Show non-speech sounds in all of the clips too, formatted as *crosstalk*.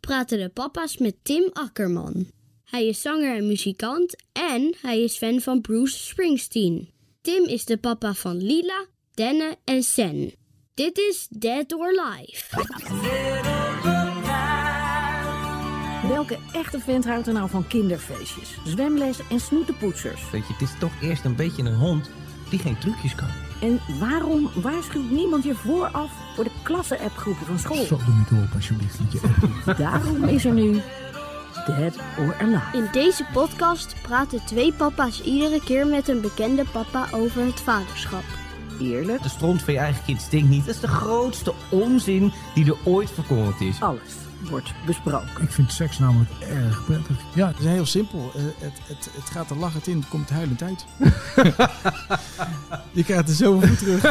praten de papa's met Tim Akkerman. Hij is zanger en muzikant en hij is fan van Bruce Springsteen. Tim is de papa van Lila, Denne en Sen. Dit is Dead or Live. Welke echte vent houdt er nou van kinderfeestjes, zwemles en snoetenpoetsers? Weet je, het is toch eerst een beetje een hond die geen trucjes kan. En waarom waarschuwt niemand je vooraf voor de klasse-appgroepen van school? Zo, doe niet op alsjeblieft. Daarom is er nu Dead or Alive. In deze podcast praten twee papa's iedere keer met een bekende papa over het vaderschap. Eerlijk, De stront van je eigen kind stinkt niet. Dat is de grootste onzin die er ooit verkondigd is. alles wordt besproken. Ik vind seks namelijk erg prettig. Ja, het is heel simpel. Eh, het, het, het gaat er lachend in, het komt huilend uit. *laughs* je krijgt er zoveel voor terug.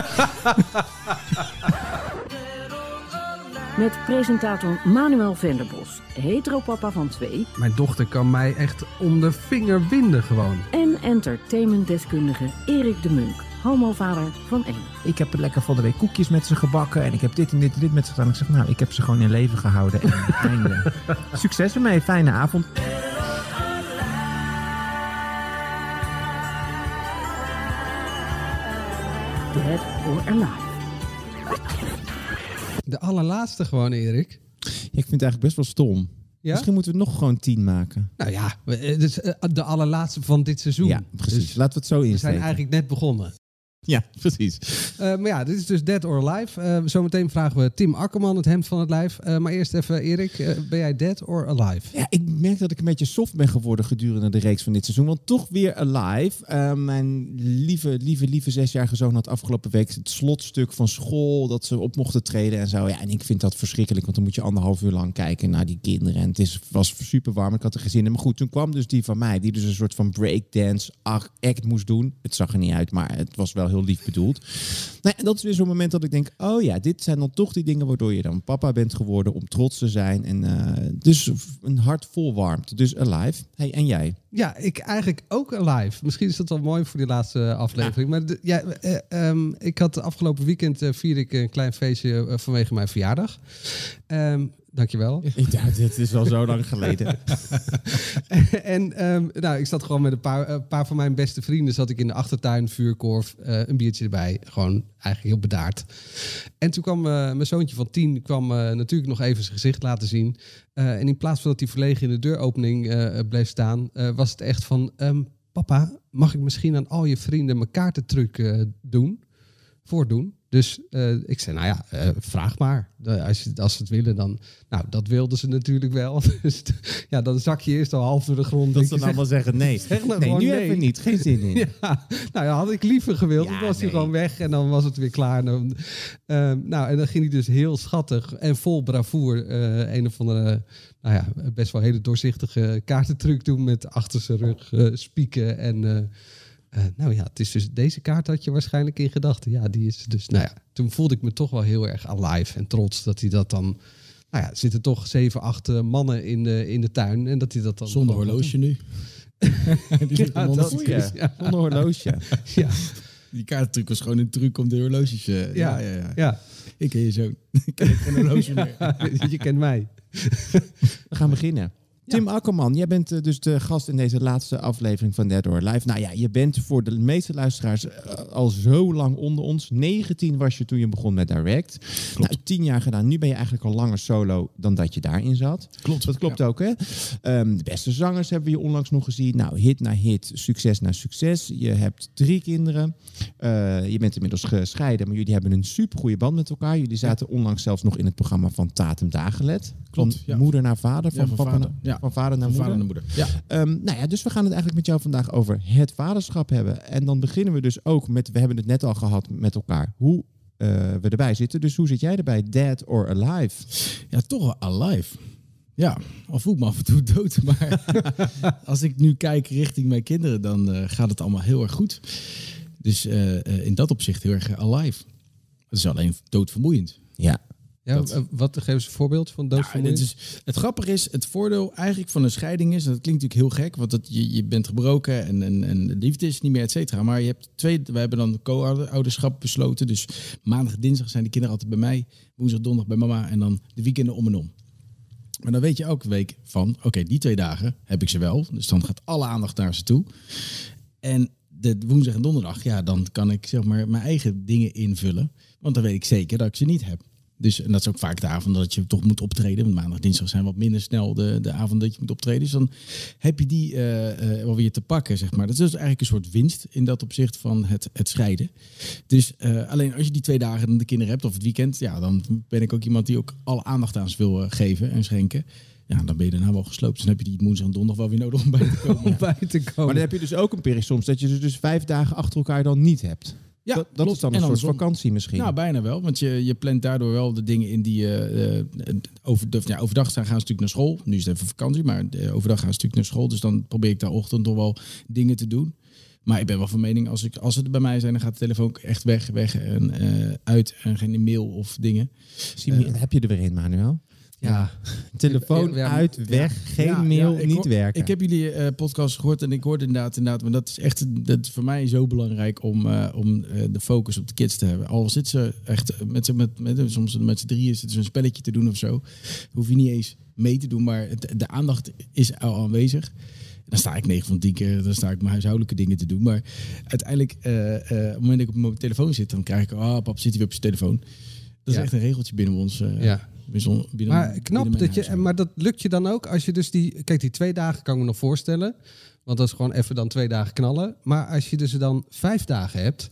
Met presentator Manuel Venderbos, heteropapa van twee... Mijn dochter kan mij echt om de vinger winden gewoon. en entertainmentdeskundige Erik de Munk, homovader van één. Ik heb lekker van de week koekjes met ze gebakken. En ik heb dit en dit en dit met ze gedaan. Ik zeg, nou, ik heb ze gewoon in leven gehouden. En *laughs* einde. Succes ermee. Fijne avond. Dead or Alive. De allerlaatste gewoon, Erik. ik vind het eigenlijk best wel stom. Ja? Misschien moeten we het nog gewoon tien maken. Nou ja, het is eh, de allerlaatste van dit seizoen. Ja, precies. Dus Laten we het zo we zijn insteken. eigenlijk net begonnen. Ja, precies. Eh, maar ja, dit is dus Dead or Alive. Eh, zometeen vragen we Tim Akkerman het hemd van het lijf. Eh, maar eerst even, Erik, eh, ben jij dead or alive? Ja, ik merk dat ik een beetje soft ben geworden gedurende de reeks van dit seizoen. Want toch weer alive. Mijn lieve, lieve, lieve zesjarige zoon had afgelopen week het slotstuk van school. Dat ze op mochten treden en zo. Ja, en ik vind dat verschrikkelijk. Want dan moet je anderhalf uur lang kijken naar die kinderen. En het is, was super warm. Ik had er geen zin in. Maar goed, toen kwam dus die van mij. Die dus een soort van breakdance act moest doen. Het zag er niet uit, maar het was wel heel lief bedoeld. Nou, en dat is weer zo'n moment dat ik denk, oh ja, dit zijn dan toch die dingen waardoor je dan papa bent geworden om trots te zijn. En eh, dus een hart vol warmte. Dus alive. Hey, en jij? Ja, ik eigenlijk ook alive. Misschien is dat wel mooi voor die laatste aflevering. Maar de- ja, eh, ehm, ik had afgelopen weekend eh, vier ik een klein feestje eh, vanwege mijn verjaardag. Ehm dankjewel. *laughs* Ja, dit is al zo lang geleden. *laughs* en ehm, nou, ik zat gewoon met een paar, een paar van mijn beste vrienden. Zat ik in de achtertuin, vuurkorf, eh, een biertje erbij. Gewoon eigenlijk heel bedaard. En toen kwam eh, mijn zoontje van tien kwam, eh, natuurlijk nog even zijn gezicht laten zien. En in plaats van dat hij verlegen in de deuropening bleef staan, was het echt van... ehm, papa, mag ik misschien aan al je vrienden mijn kaartentruc doen? Voordoen? Dus eh, ik zei, nou ja, eh, vraag maar. Als, je, als ze het willen, dan... Nou, dat wilden ze natuurlijk wel. *laughs* Dus ja, dan zak je eerst al half door de grond. Dat ze dan zeg, allemaal zeggen nee. *laughs* Zeg nou nee, nu nee. even niet. Geen zin in. *laughs* Ja, nou ja, had ik liever gewild. Ja, dan was hij gewoon weg en dan was het weer klaar. En dan, ehm, nou, en dan ging hij dus heel schattig en vol bravoer eh, een of andere, nou ja, best wel hele doorzichtige kaartentruc doen met achter zijn rug spieken. En eh, nou ja, het is dus deze kaart had je waarschijnlijk in gedachten. Ja, die is dus, nou ja, toen voelde ik me toch wel heel erg alive en trots dat hij dat dan. Nou ja, er zitten toch zeven, acht eh, mannen in de, in de tuin. En dat hij dat dan. Zonder horloge nu. *laughs* *laughs* Die Ja, dat de- is- ja. Zonder horloge. Ja, Die kaarttruc was gewoon een truc om de horloges... eh, ja, ja, ja, ja. Ik ken je zo. *laughs* Ik ken geen horloge meer. je kent mij. We gaan beginnen. Tim Akkerman, jij bent eh, dus de gast in deze laatste aflevering van Dead or Live. Nou ja, je bent voor de meeste luisteraars eh, al zo lang onder ons. 19 was je toen je begon met Direct. Nou, 10 jaar gedaan. Nu ben je eigenlijk al langer solo dan dat je daarin zat. Klopt. Dat klopt ook, hè? Ehm, de beste zangers hebben we je onlangs nog gezien. Nou, hit na hit, succes na succes. Je hebt drie kinderen. Eh, je bent inmiddels gescheiden, maar jullie hebben een supergoeie band met elkaar. Jullie zaten onlangs zelfs nog in het programma van Tatum Dagelet. Klopt, Van ja. moeder naar vader, van, Ja, van papa vader. naar, Ja. van vader naar Van moeder. vader en moeder. Ja. Ehm, nou ja, dus we gaan het eigenlijk met jou vandaag over het vaderschap hebben. En dan beginnen we dus ook met, we hebben het net al gehad met elkaar, hoe eh, we erbij zitten. Dus hoe zit jij erbij, dead or alive? ja, toch alive. Ja, al voel ik me af en toe dood. *laughs* Maar als ik nu kijk richting mijn kinderen, dan eh, gaat het allemaal heel erg goed. Dus eh, in dat opzicht heel erg alive. Het is alleen doodvermoeiend. Ja. Ja, Dat- eh, wat geven ze een voorbeeld van Ja, doodvermoeiend? het, is, het grappige is, het voordeel eigenlijk van een scheiding is, en dat klinkt natuurlijk heel gek, want dat, je, je bent gebroken en, en, en de liefde is niet meer, et cetera. Maar je hebt twee, wij hebben dan co-ouderschap besloten. Dus maandag, dinsdag zijn de kinderen altijd bij mij, woensdag, donderdag bij mama en dan de weekenden om en om. Maar dan weet je elke week van, oké, die twee dagen heb ik ze wel. Dus dan gaat alle aandacht naar ze toe. En de woensdag en donderdag, ja, dan kan ik zeg maar mijn eigen dingen invullen. Want dan weet ik zeker dat ik ze niet heb. Dus en dat is ook vaak de avond dat je toch moet optreden. Want maandag, dinsdag zijn wat minder snel de, de avond dat je moet optreden. Dus dan heb je die eh, wel weer te pakken, zeg maar. Dat is dus eigenlijk een soort winst in dat opzicht van het, het scheiden. Dus eh, alleen als je die twee dagen dan de kinderen hebt of het weekend, ja, dan ben ik ook iemand die ook alle aandacht aan ze wil geven en schenken. Ja, dan ben je daarna wel gesloopt. Dus dan heb je die woensdag en donderdag wel weer nodig om bij te *laughs* komen. Om bij te komen. Maar dan heb je dus ook een periode soms dat je ze dus vijf dagen achter elkaar dan niet hebt. Ja, dat, dat is dan En een soort vakantie misschien. Nou, bijna wel. Want je, je plant daardoor wel de dingen in die... eh, eh, over, de- ja, overdag gaan ze natuurlijk naar school. Nu is het even vakantie, maar eh, overdag gaan ze natuurlijk naar school. Dus dan probeer ik daar ochtend toch wel dingen te doen. Maar ik ben wel van mening, als, ik, als het bij mij zijn, dan gaat de telefoon ook echt weg, weg en uit. En geen mail of dingen. Je, heb je er weer een, Manuel? Ja. *laughs* Telefoon Ja, uit, weg, geen Ja, mail, ja, niet hoor- werken. Ik heb jullie eh, podcast gehoord en ik hoorde inderdaad, inderdaad, maar dat is echt dat is voor mij zo belangrijk om, eh, om eh, de focus op de kids te hebben. Al zit ze echt met, z'n- met, met, soms met z'n drieën zitten ze een spelletje te doen of zo, hoef je niet eens mee te doen, maar het, de aandacht is al aanwezig. Dan sta ik 9 van 10 keer, dan sta ik mijn huishoudelijke dingen te doen. Maar uiteindelijk, op het moment dat ik op mijn telefoon zit, dan krijg ik, oh pap, zit hij weer op zijn telefoon. Dat is Ja. echt een regeltje binnen ons. eh, Ja. binnen- binnen- Maar knap dat je, maar dat lukt je dan ook als je dus die, kijk die twee dagen kan ik me nog voorstellen, want dat is gewoon even dan twee dagen knallen. Maar als je dus dan vijf dagen hebt,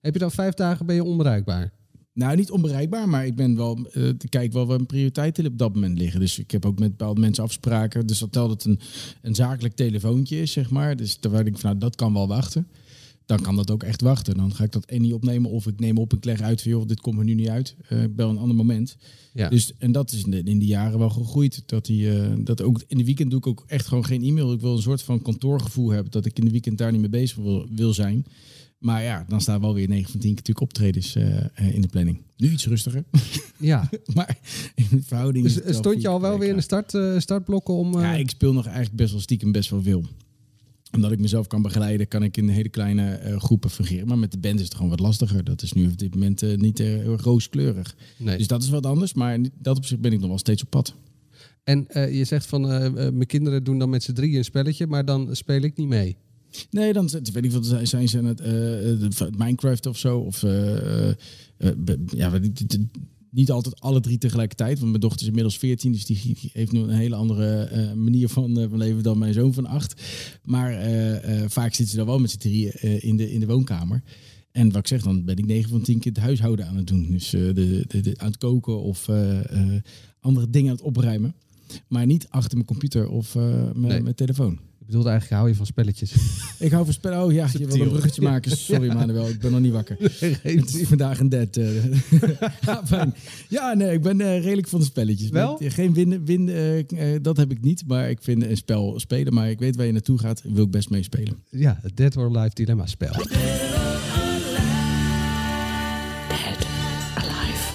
heb je dan vijf dagen ben je onbereikbaar. Nou, niet onbereikbaar, maar ik ben wel, eh te kijken wel waar mijn prioriteiten op dat moment liggen. Dus ik heb ook met bepaalde mensen afspraken. Dus dat telt het een, een zakelijk telefoontje is, zeg maar. Dus terwijl ik van, nou, dat kan wel wachten. Dan kan dat ook echt wachten. Dan ga ik dat en niet opnemen of ik neem op en ik leg uit van, joh, dit komt er nu niet uit. Eh, ik bel een ander moment. Ja. Dus, en dat is in de, in die jaren wel gegroeid. Dat, die, eh, dat ook in de weekend doe ik ook echt gewoon geen e-mail. Ik wil een soort van kantoorgevoel hebben dat ik in de weekend daar niet mee bezig wil, wil zijn. Maar ja, dan staan wel weer 9 van 10 keer natuurlijk optredens eh, in de planning. Nu iets rustiger. *laughs* ja. maar in de verhouding. is Dus stond je al wel weer in de start, eh, startblokken om. ja. eh, Ja, ik speel nog eigenlijk best wel stiekem best wel veel. Omdat ik mezelf kan begeleiden, kan ik in hele kleine eh, groepen fungeren. Maar met de band is het gewoon wat lastiger. Dat is nu op dit moment eh, niet erg rooskleurig. nee. Dus dat is wat anders. Maar dat opzicht ben ik nog wel steeds op pad. En je zegt van mijn kinderen doen dan met z'n drieën een spelletje, maar dan speel ik niet mee. Nee, dan weet ik wat zijn, zijn ze aan het, Minecraft of zo. Of ja, niet altijd alle drie tegelijkertijd. Want mijn dochter is inmiddels 14, dus die heeft nu een hele andere eh, manier van, eh, van leven dan mijn zoon van 8. Maar eh, vaak zitten ze dan wel met z'n drieën in, de, in de woonkamer. En wat ik zeg, dan ben ik 9 van 10 keer het huishouden aan het doen. Dus de, de, de, aan het koken of andere dingen aan het opruimen. Maar niet achter mijn computer of mijn, Nee. mijn telefoon. Ik bedoelde eigenlijk, hou je van spelletjes? *laughs* Ik hou van spellen. Oh ja, je wil een bruggetje maken. Sorry Manuel, ik ben nog niet wakker. *laughs* Het is vandaag een dead. eh. ja, *laughs* fijn. ja, nee, ik ben eh, redelijk van de spelletjes. Wel? Met- geen winnen, win, eh, eh, dat heb ik niet. Maar ik vind een spel spelen. Maar ik weet waar je naartoe gaat. Wil ik best meespelen. ja, het Dead or Alive dilemma spel.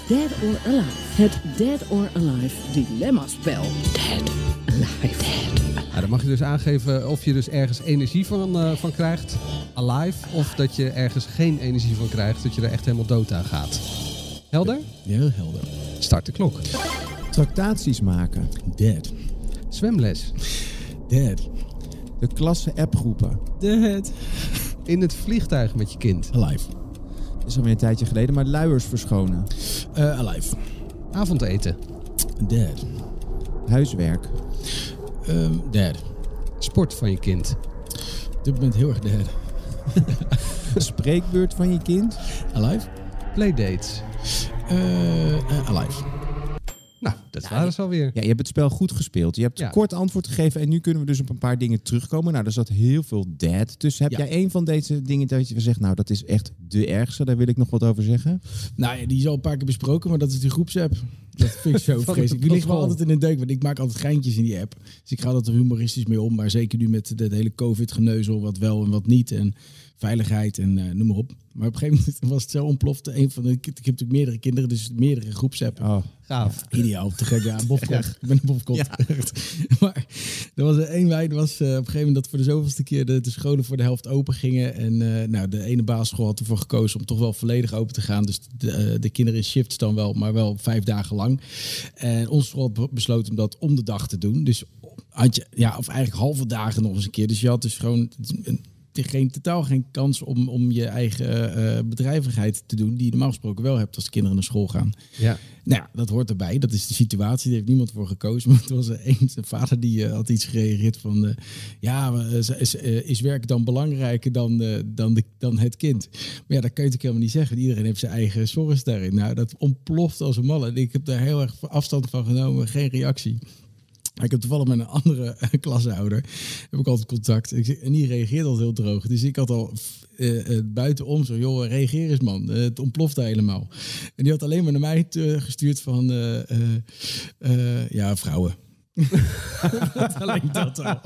Dead or Alive. Het Dead or Alive dilemma-spel. Dead Alive. Nou, dan mag je dus aangeven of je dus ergens energie van, eh, van krijgt, alive, of dat je ergens geen energie van krijgt, dat je er echt helemaal dood aan gaat. Helder? Heel helder. Start de klok. Tractaties maken. Dead. Zwemles. Dead. De klasse appgroepen. Dead. In het vliegtuig met je kind. Alive. Dat is alweer een tijdje geleden, maar luiers verschonen. Eh, alive. Avondeten. Dead. Huiswerk. Ehm, dead. Sport van je kind. Op dit moment heel erg dead. *laughs* Spreekbeurt van je kind. Alive. Playdates. Eh, eh, alive. Nou, dat waren ze alweer. Ja, je hebt het spel goed gespeeld. Je hebt Ja. kort antwoord gegeven en nu kunnen we dus op een paar dingen terugkomen. Nou, er zat heel veel dead. Dus heb Ja. jij een van deze dingen dat je zegt, nou, dat is echt de ergste. Daar wil ik nog wat over zeggen. Nou ja, die is al een paar keer besproken, maar dat is die groepsapp. Dat vind ik zo *laughs* vreselijk. Die van ligt wel altijd in een deuk, want ik maak altijd geintjes in die app. Dus ik ga dat er humoristisch mee om. Maar zeker nu met het hele COVID-geneuzel, wat wel en wat niet. En veiligheid en eh, noem maar op. Maar op een gegeven moment was het zo ontploft. Een van de, ik heb natuurlijk meerdere kinderen, dus meerdere groepsappen. Oh. Gaaf. Ideaal, te gek. Ja, bofkot. Ik ben een bofkot. Echt. *laughs* Maar er was één wijn, was eh, op een gegeven moment dat voor de zoveelste keer de, de scholen voor de helft open gingen. En eh, nou, de ene basisschool had ervoor gekozen om toch wel volledig open te gaan. Dus de, de kinderen in shifts dan wel, maar wel vijf dagen lang. En onze school besloten om dat om de dag te doen. Dus had je, ja, of eigenlijk halve dagen nog eens een keer. Dus je had dus gewoon een- geen, totaal geen kans om, om je eigen eh, bedrijvigheid te doen, die je normaal gesproken wel hebt als de kinderen naar school gaan. Ja. Nou ja, dat hoort erbij. Dat is de situatie. Daar heeft niemand voor gekozen. *laughs* Maar het was er een vader die eh, had iets gereageerd van... eh, ja, eh, is, is, eh, is werk dan belangrijker dan, eh, dan, de, dan het kind? Maar ja, dat kun je natuurlijk helemaal niet zeggen. Iedereen heeft zijn eigen zorg daarin. Nou, dat ontploft als een malle. En ik heb daar heel erg afstand van genomen. Geen reactie. Ik heb toevallig met een andere eh, klasouder heb ik altijd contact. En die reageert altijd heel droog. Dus ik had al eh, eh, buitenom zo, joh, reageer eens man. Eh, het ontploft helemaal. En die had alleen maar naar mij gestuurd van, ja, vrouwen. *laughs* Alleen dat al.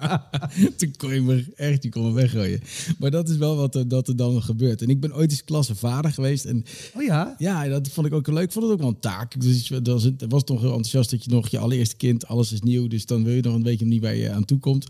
*laughs* Toen kon je me echt, je kon me weggooien. Maar dat is wel wat er, dat er dan gebeurt. En ik ben ooit eens klassevader geweest. En Oh ja? ja, dat vond ik ook leuk. Ik vond het ook wel een taak. Dus dat was, het was toch heel enthousiast dat je nog je allereerste kind, alles is nieuw. Dus dan wil je nog een beetje niet waar je aan toe komt.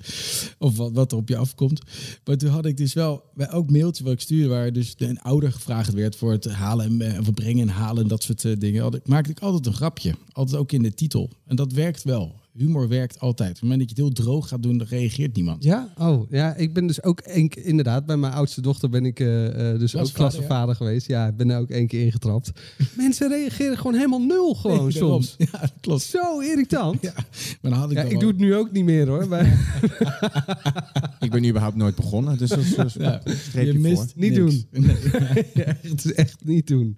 Of wat, wat er op je afkomt. Maar toen had ik dus wel, bij ook mailtje wat ik stuurde, waar dus een ouder gevraagd werd voor het halen en eh, of brengen en halen en dat soort eh, dingen. Had maakte ik altijd een grapje. Altijd ook in de titel. En dat werkt wel. Humor werkt altijd. Op het moment dat je het heel droog gaat doen, dan reageert niemand. Ja? Oh, ja. Ik ben dus ook één keer, inderdaad, bij mijn oudste dochter ben ik eh, eh, dus ook Klasvader, klassenvader geweest. Ja, ik ben daar ook één keer ingetrapt. *laughs* Mensen reageren gewoon helemaal nul gewoon Nee, soms. Ja, dat klopt. Zo irritant. *laughs* Ja, maar dan had ik Ja, dan ik wel- doe het nu ook niet meer hoor. Maar *laughs* Ik ben überhaupt nooit begonnen, dus dat is dat is Ja, een streepje je mist voor. Niet niks. doen. Nee. het is echt niet doen.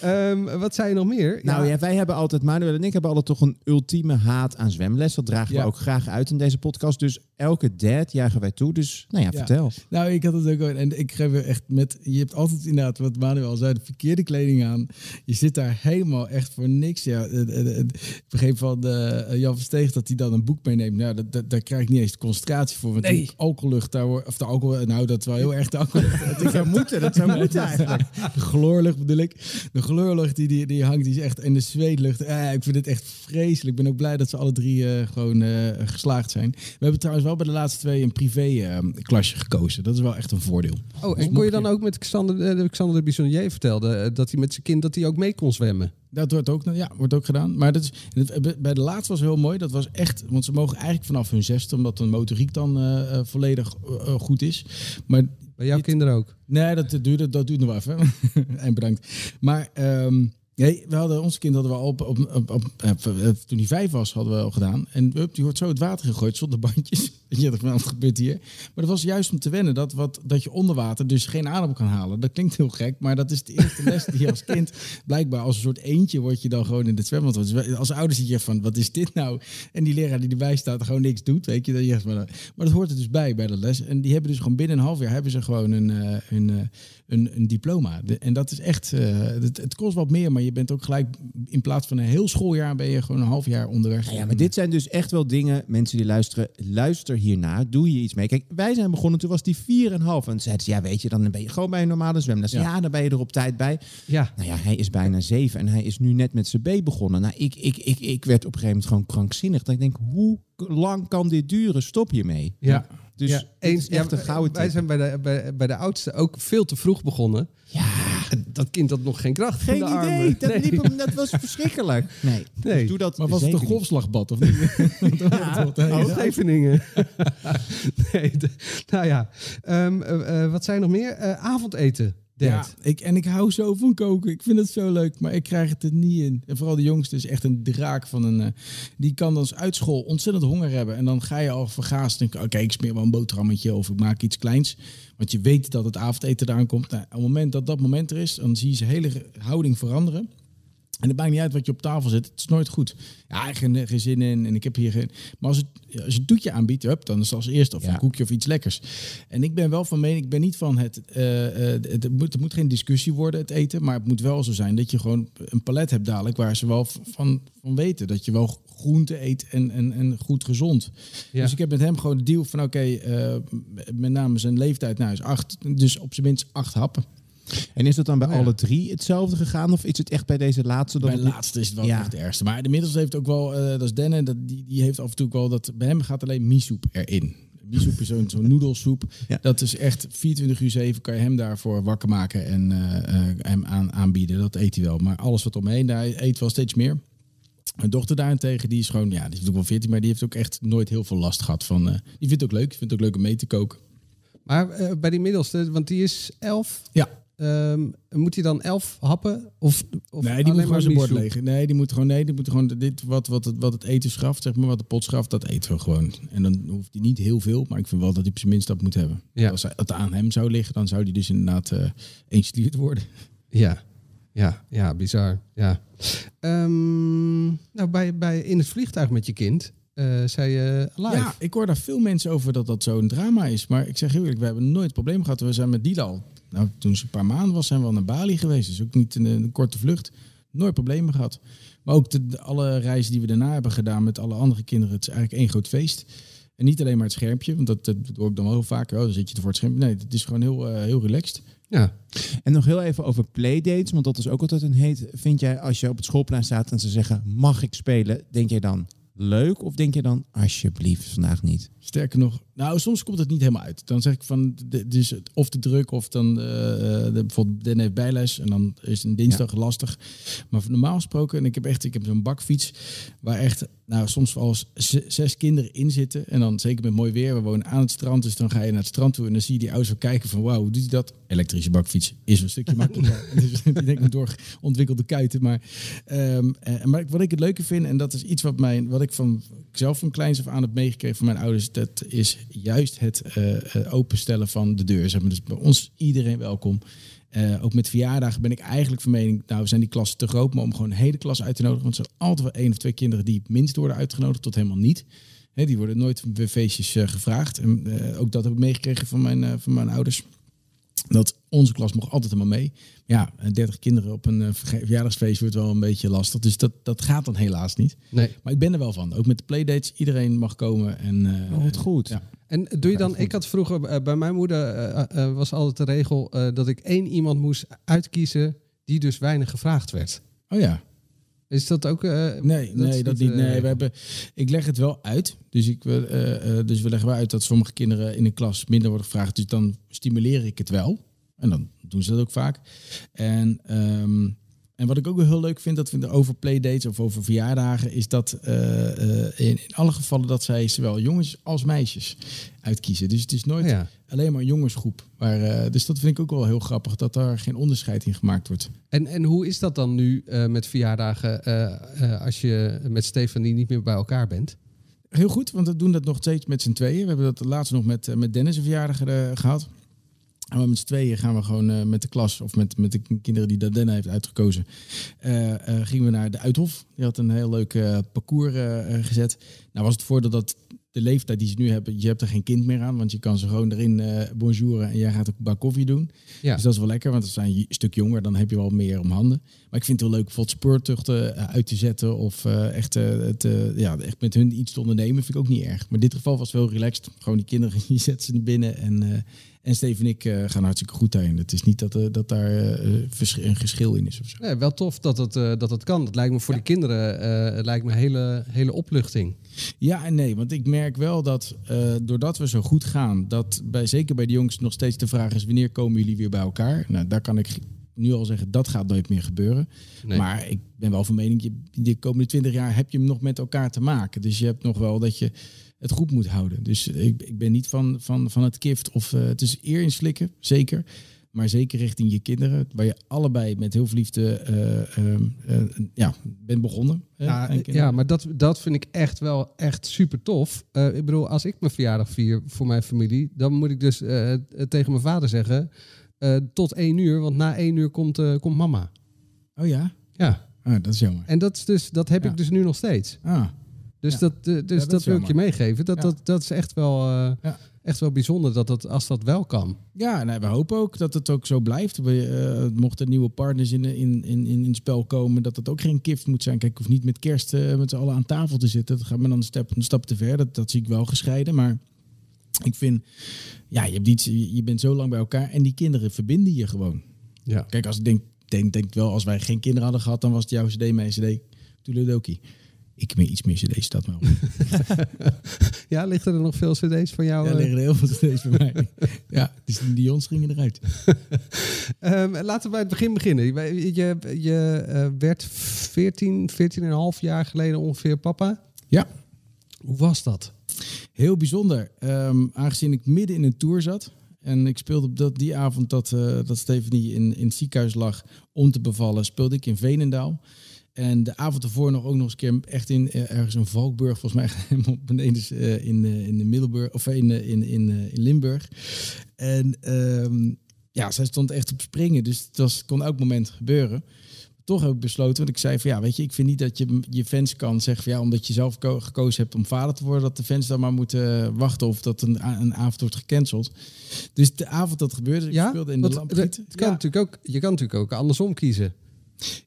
Ehm, wat zei je nog meer? Nou ja, wij hebben altijd, Manuel en ik hebben altijd toch een ultieme haat aan zwemles. Dat dragen Ja. we ook graag uit in deze podcast. Dus elke dad jagen wij toe. Dus nou ja, Ja. vertel. Nou, ik had het ook En ik geef er echt met. Je hebt altijd inderdaad, wat Manuel al zei, de verkeerde kleding aan. Je zit daar helemaal echt voor niks. Ja, het- het- het- ik begreep van eh, Jan Versteeg dat hij dan een boek meeneemt. Nou, dat, dat, daar krijg ik niet eens de concentratie voor. Want Nee. alcohollucht, daar. Of de alcohol. Nou, dat is wel heel erg de alcohollucht. *laughs* Dat zou moeten, dat zou *laughs* moeten eigenlijk. De gloorlucht bedoel ik. De gloorlucht die, die, die hangt, die is echt. En de zweetlucht. Eh, ik vind het echt vreselijk. Ik ben ook blij dat ze alle drie eh, gewoon eh, geslaagd zijn. We hebben trouwens wel bij de laatste twee een privé eh, klasje gekozen. Dat is wel echt een voordeel. Oh, Dus en kon je dan ook met Xander, eh, Xander de Bisonnier vertelde eh, dat hij met zijn kind dat hij ook mee kon zwemmen? Dat wordt ook, ja, wordt ook gedaan. Maar dat is, bij de laatste was heel mooi. Dat was echt, want ze mogen eigenlijk vanaf hun zesde, omdat de motoriek dan volledig goed is. Maar Bij jouw Dit- kinderen ook? Nee, dat duurt, dat duurt nog even. *laughs* en bedankt. Maar ehm, nee, we hadden, onze kind hadden we al op, op, op, op- eh, toen hij vijf was, hadden we al gedaan. En hup, die wordt zo het water gegooid zonder bandjes. *laughs* Weet je, dat wat gebeurt hier. Maar dat was juist om te wennen dat, wat, dat je onder water dus geen adem kan halen. Dat klinkt heel gek, maar dat is de eerste les die je als kind *laughs* blijkbaar als een soort eentje word je dan gewoon in het zwembad. Dus als ouder zit je van, wat is dit nou? En die leraar die erbij staat gewoon niks doet, weet je. Dat je echt van, maar dat hoort er dus bij, bij de les. En die hebben dus gewoon binnen een half jaar hebben ze gewoon een, eh, een, eh, een, een diploma. En dat is echt, eh, het, het kost wat meer, maar je bent ook gelijk, in plaats van een heel schooljaar, ben je gewoon een half jaar onderweg. Nou ja, maar dit zijn dus echt wel dingen, mensen die luisteren, luister hiernaar, doe hier iets mee. Kijk, wij zijn begonnen, toen was die 4,5 en toen zeiden ze, ja weet je, dan ben je gewoon bij een normale zwemles. Ja. Ja. dan ben je er op tijd bij. Ja. Nou ja, hij is bijna 7 en hij is nu net met zijn B begonnen. Nou, ik, ik, ik, ik werd op een gegeven moment gewoon krankzinnig. Dat ik denk, hoe lang kan dit duren? Stop hiermee. Ja. Dus ja, eens, echt ja, een gouden Wij zijn bij de, bij, bij de oudste ook veel te vroeg begonnen. Ja, Dat kind had nog geen kracht geen in de idee. armen. Dat, nee. liep hem, dat was verschrikkelijk. *laughs* Nee, Nee. Dus doe dat Maar was het een golfslagbad of niet? *laughs* Ja, Ja. Scheveningen. *laughs* nee, nou ja. Ehm, eh, eh, wat zijn nog meer? Eh, avondeten. Ja, ik, en ik hou zo van koken. Ik vind het zo leuk, maar ik krijg het er niet in. En vooral de jongste is echt een draak van een... eh, die kan dan uit school ontzettend honger hebben. En dan ga je al vergaast denken... Oké, ik smeer wel een boterhammetje of ik maak iets kleins. Want je weet dat het avondeten eraan komt. Nou, op het moment dat dat moment er is, dan zie je zijn hele houding veranderen. En het maakt niet uit wat je op tafel zet. Het is nooit goed. Ja, geen, geen zin in. En ik heb hier geen. Maar als het, als je een toetje aanbiedt, hup, dan is het als eerste. Of Ja. een koekje of iets lekkers. En ik ben wel van mening, ik ben niet van het. eh, eh, het, moet, het moet geen discussie worden, het eten. Maar het moet wel zo zijn dat je gewoon een palet hebt dadelijk. waar ze wel van, van weten. Dat je wel groente eet en, en, en goed gezond. Ja. Dus ik heb met hem gewoon de deal van: oké, eh, met name zijn leeftijd, nou is acht. Dus op zijn minst acht happen. En is dat dan bij Oh ja. alle drie hetzelfde gegaan? Of is het echt bij deze laatste? Dat Bij de laatste is het wel Ja. echt het ergste. Maar de middelste heeft ook wel, eh, dat is Denne, dat, die, die heeft af en toe ook wel dat, bij hem gaat alleen misoep erin. Misoep is zo'n zo'n noedelsoep. *laughs* Ja. Dat is echt 24 uur 7 kan je hem daarvoor wakker maken en eh, eh, hem aan, aanbieden. Dat eet hij wel. Maar alles wat omheen, daar eet wel steeds meer. Mijn dochter daarentegen, die is gewoon, ja, die is ook wel 14, maar die heeft ook echt nooit heel veel last gehad van. eh, die vindt het ook leuk, die vindt het ook leuk om mee te koken. Maar eh, bij die middelste, want die is elf. Ja. Ehm, moet hij dan elf happen? Of, of nee, die moet gewoon zijn bord leeg. Nee, die moet gewoon, nee, die moet gewoon dit wat, wat, het, wat het eten schaft, zeg maar, wat de pot schaft, dat eten we gewoon. En dan hoeft hij niet heel veel, maar ik vind wel dat hij op zijn minst dat moet hebben. Ja. Als het aan hem zou liggen, dan zou die dus inderdaad eh eens worden. Ja, ja, ja, bizar. Ja. Ehm, nou, bij, bij in het vliegtuig met je kind eh, zei je live. Ja, ik hoor daar veel mensen over dat dat zo'n drama is. Maar ik zeg heel eerlijk, we hebben nooit problemen gehad. We zijn met Dila al, nou, toen ze een paar maanden was, zijn we al naar Bali geweest. Dus ook niet een, een korte vlucht. Nooit problemen gehad. Maar ook de, alle reizen die we daarna hebben gedaan met alle andere kinderen. Het is eigenlijk één groot feest. En niet alleen maar het schermpje, want dat, dat hoor ik dan wel heel vaak. Oh, dan zit je voor het schermpje. Nee, het is gewoon heel, eh, heel relaxed. Ja. En nog heel even over playdates, want dat is ook altijd een heet. Vind jij als je op het schoolplein staat en ze zeggen: mag ik spelen? Denk jij dan leuk of denk je dan alsjeblieft vandaag niet? Sterker nog, nou, soms komt het niet helemaal uit. Dan zeg ik van, de- dus of te druk, of dan eh, de, bijvoorbeeld Den heeft bijles en dan is een dinsdag lastig. Maar normaal gesproken, en ik heb echt, ik heb zo'n bakfiets waar echt, nou, soms z- zes kinderen in zitten. En dan zeker met mooi weer, we wonen aan het strand, dus dan ga je naar het strand toe en dan zie je die ouders kijken van, wauw, hoe doet hij dat? Elektrische bakfiets is een stukje *laughs* makkelijker. dus *laughs* die denk ik door ontwikkelde kuiten. Maar, ehm, eh, maar wat ik het leuke vind, en dat is iets wat, mijn, wat ik van zelf van kleins af aan heb meegekregen van mijn ouders, dat is juist het eh, eh, openstellen van de deur. Dus bij ons iedereen welkom. Eh, ook met verjaardagen ben ik eigenlijk van mening, nou zijn die klassen te groot, maar om gewoon een hele klas uit te nodigen. Want er zijn altijd wel één of twee kinderen die het minst worden uitgenodigd, tot helemaal niet. Die worden nooit bij feestjes gevraagd. En ook dat heb ik meegekregen van mijn, van mijn ouders. Dat onze klas mocht altijd helemaal mee. Ja, en 30 kinderen op een eh, verjaardagsfeest wordt wel een beetje lastig. Dus dat, dat gaat dan helaas niet. Nee. Maar ik ben er wel van. Ook met de playdates. Iedereen mag komen. En, eh, Oh, wat goed. Ja. En doe je dan, ik had vroeger eh, bij mijn moeder was altijd de regel eh, dat ik één iemand moest uitkiezen die dus weinig gevraagd werd. Oh ja. Is dat ook? eh, Nee, is nee, dat niet. eh, Nee, we hebben, ik leg het wel uit. Dus, ik, wil, eh, eh, dus we leggen wel uit dat sommige kinderen in een klas minder worden gevraagd. Dus dan stimuleer ik het wel. En dan doen ze dat ook vaak. En, ehm, en wat ik ook wel heel leuk vind, dat we over playdates of over verjaardagen, is dat eh, eh, in, in alle gevallen dat zij zowel jongens als meisjes uitkiezen. Dus het is nooit Ja. Alleen maar een jongensgroep. Maar, eh, dus dat vind ik ook wel heel grappig, dat daar geen onderscheid in gemaakt wordt. En, en hoe is dat dan nu eh, met verjaardagen eh, als je met Stefanie niet meer bij elkaar bent? Heel goed, want we doen dat nog steeds met z'n tweeën. We hebben dat laatst nog met, met Dennis een verjaardag eh, gehad. En met z'n tweeën gaan we gewoon met de klas of met, met de kinderen die Dennis heeft uitgekozen. gingen we naar de Uithof. Die had een heel leuk parcours gezet. Nou was het voordeel dat de leeftijd die ze nu hebben, je hebt er geen kind meer aan. Want je kan ze gewoon erin eh bonjouren en jij gaat ook een bak koffie doen. Ja. Dus dat is wel lekker, want ze zijn een stuk jonger. Dan heb je wel meer om handen. Maar ik vind het wel leuk bijvoorbeeld speurtuchten eh, uit te zetten. Of eh, echt, het, ja, echt met hun iets te ondernemen vind ik ook niet erg. Maar in dit geval was het wel relaxed. Gewoon die kinderen, *laughs* je zet ze naar binnen. En, en Steven en ik gaan hartstikke goed daarin. Het is niet dat, dat daar een geschil in is of zo. Nee, wel tof dat het, dat het kan. Dat lijkt me voor Ja. de kinderen lijkt me een hele, hele opluchting. Ja en nee, want ik merk wel dat eh, doordat we zo goed gaan, dat bij, zeker bij de jongens nog steeds de vraag is: wanneer komen jullie weer bij elkaar? Nou, daar kan ik nu al zeggen, dat gaat nooit meer gebeuren. Nee. Maar ik ben wel van mening, je, de komende twintig jaar heb je hem nog met elkaar te maken. Dus je hebt nog wel dat je het goed moet houden. Dus ik, ik ben niet van, van, van het kift of eh, het is eer inslikken, zeker. Maar zeker richting je kinderen, waar je allebei met heel veel liefde eh, ja, bent begonnen. hè, Ja, ja, maar dat, dat vind ik echt wel echt super tof. Eh, ik bedoel, als ik mijn verjaardag vier voor mijn familie, dan moet ik dus tegen mijn vader zeggen: tot één uur, want na één uur komt, komt mama. Oh ja? Ja. Ah, dat is jammer. En dat, is dus, dat heb Ja. ik dus nu nog steeds. Ah, Dus Ja. dat, dus dat wil ik je meegeven. Dat, dat, dat is echt wel, Ja. Echt wel bijzonder dat dat, als dat wel kan. Ja, nou, we hopen ook dat het ook zo blijft. We, eh, mochten nieuwe partners in, in, in, in het spel komen, dat het ook geen gift moet zijn. Kijk, hoef niet met kerst eh, met z'n allen aan tafel te zitten. Dat gaat me dan een stap, een stap te ver. Dat, dat zie ik wel gescheiden. Maar ik vind, ja, je, hebt iets, je bent zo lang bij elkaar en die kinderen verbinden je gewoon. Ja. Kijk, als ik denk, denk, denk wel, als wij geen kinderen hadden gehad, dan was het jouw CD, mijn CD, Toeledoki. Ik meer iets meer CD's, dat wel. *laughs* Ja, liggen er nog veel cd's van jou? Ja, eh? liggen er heel veel CD's bij mij. *laughs* Ja, dus die Dions gingen eruit. *laughs* Ehm, laten we bij het begin beginnen. Je, je, je eh, werd 14, 14 en een half jaar geleden ongeveer papa. Ja. Hoe was dat? Heel bijzonder. Ehm, aangezien ik midden in een tour zat. En ik speelde op dat, die avond dat, eh, dat Stephanie in, in het ziekenhuis lag om te bevallen, speelde ik in Veenendaal. En de avond ervoor nog ook nog eens een keer echt in eh, ergens in Valkburg, volgens mij *laughs* beneden eh, in, eh, in de Middelburg of in, in, in, in Limburg. En ehm, ja, zij stond echt op springen, dus het was, kon elk moment gebeuren. Toch heb ik besloten, want ik zei van ja, weet je, ik vind niet dat je je fans kan zeggen van ja, omdat je zelf ko- gekozen hebt om vader te worden, dat de fans dan maar moeten wachten of dat een, een avond wordt gecanceld. Dus de avond dat gebeurde, ik Ja, speelde in de Want Lampriet. het kan Ja. natuurlijk ook, je kan natuurlijk ook andersom kiezen.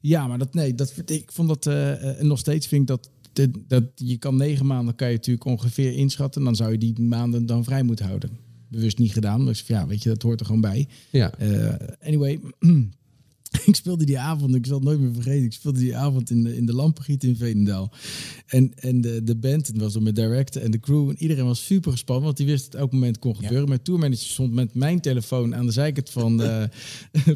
Ja, maar dat nee, dat ik vond dat eh, eh, nog steeds vind ik dat, dat je kan negen maanden kan je natuurlijk ongeveer inschatten, dan zou je die maanden dan vrij moeten houden. Bewust niet gedaan, dus ja, weet je, dat hoort er gewoon bij. Ja. Eh, anyway, *clears throat* *laughs* ik speelde die avond, ik zal het nooit meer vergeten, ik speelde die avond in de, in de Lampengiet in Veenendaal. En, en de, de band, het was door mijn director en de crew, en iedereen was super gespannen, want die wist dat het elk moment kon gebeuren. Mijn tourmanager stond met mijn telefoon aan de zijkant van, *laughs* eh,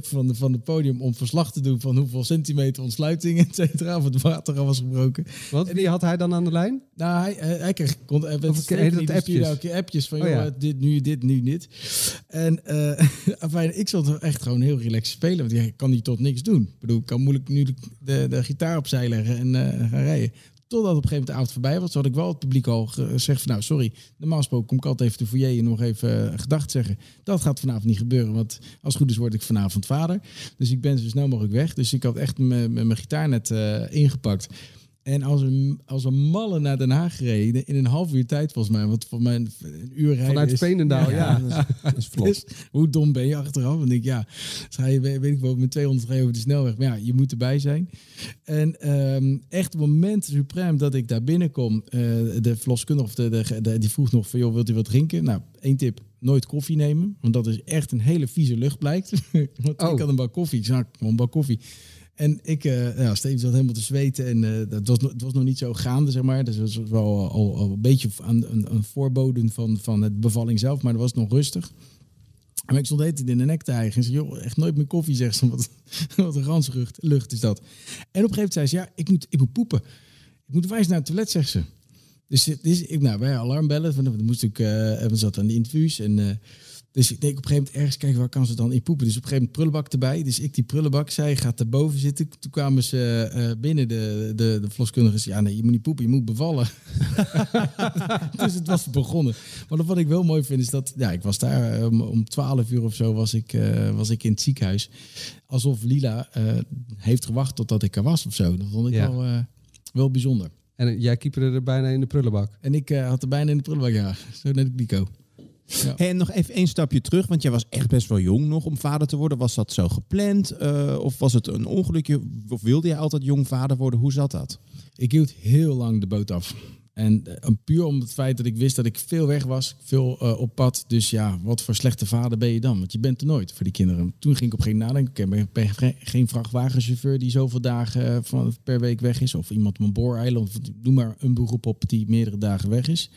van, de, van het podium om verslag te doen van hoeveel centimeter ontsluiting, et cetera, of het water al was gebroken. Wat? Wie had hij dan aan de lijn? Nou, hij, hij, kreeg kon, hij werd Of dat die appjes? elke appjes van, Oh, joh, ja. eh, dit, nu dit, nu dit. En eh *laughs* afijn, ik zat er echt gewoon heel relaxed spelen, want ja, ik kan niet tot niks doen. Ik bedoel, ik kan moeilijk nu de, de, gitaar opzij leggen en eh, gaan rijden. Totdat op een gegeven moment de avond voorbij was, had ik wel het publiek al gezegd van, nou, sorry, normaal gesproken kom ik altijd even de foyer en nog even uh, gedacht zeggen. Dat gaat vanavond niet gebeuren, want als het goed is word ik vanavond vader. Dus ik ben zo snel mogelijk weg. Dus ik had echt mijn mijn gitaar net eh, ingepakt. En als een, als een malle naar Den Haag gereden in een half uur tijd volgens mij. Want voor mij een uur rijden Vanuit Veenendaal, ja. dat is, dat is vlot. Dus hoe dom ben je achteraf? Want ik, ja, ga je, weet ik wel, met 200 rijden over de snelweg. Maar ja, je moet erbij zijn. En ehm, echt het moment suprem dat ik daar binnenkom. eh de verloskundige, of de, de, de- die vroeg nog van, joh, wilt u wat drinken? Nou, één tip. Nooit koffie nemen. Want dat is echt een hele vieze lucht blijkt. *laughs* want Oh. ik had een bak koffie. Ik zag gewoon een bak koffie. En ik, eh ja, Steven zat helemaal te zweten en eh, dat was, het was nog niet zo gaande, zeg maar. Dus het was wel al, een beetje aan een, een voorboden van, van het bevalling zelf, maar dat was nog rustig. En ik stond heet in de nek te hijgen en zei, joh, echt nooit meer koffie, zegt ze. Wat, *laughs* wat een ganse lucht, is dat. En op een gegeven moment zei ze, ja, ik moet, ik moet poepen. Ik moet wijs naar het toilet, zegt ze. Dus, is, ik, nou, wij alarm bellen. Want dan moest ik, eh we zaten aan de infuus. En, eh, dus ik denk op een gegeven moment ergens kijken waar kan ze dan in poepen. Dus op een gegeven moment prullenbak erbij. Dus ik die prullenbak, zij gaat erboven zitten. Toen kwamen ze eh, binnen, de, de, de verloskundige. zei, Ja, nee, je moet niet poepen, je moet bevallen. *laughs* dus het was begonnen. Maar wat ik wel mooi vind is dat, ja, ik was daar eh, om, om 12 uur of zo was ik, eh, was ik in het ziekenhuis. Alsof Lila heeft gewacht totdat ik er was of zo. Dat vond ik Ja. wel, wel bijzonder. En jij keeperde er bijna in de prullenbak. En ik had er bijna in de prullenbak, ja. Zo net ik En nog even één stapje terug, want jij was echt best wel jong nog om vader te worden. Was dat zo gepland? Eh, of was het een ongelukje? Of wilde jij altijd jong vader worden? Hoe zat dat? Ik hield heel lang de boot af. En eh, puur om het feit dat ik wist dat ik veel weg was, veel eh, op pad. Dus ja, wat voor slechte vader ben je dan? Want je bent er nooit voor die kinderen. Toen ging ik op een gegeven moment nadenken. oké, ik ben geen vrachtwagenchauffeur die zoveel dagen van, per week weg is. Of iemand op een booreiland. Doe maar een beroep op die meerdere dagen weg is.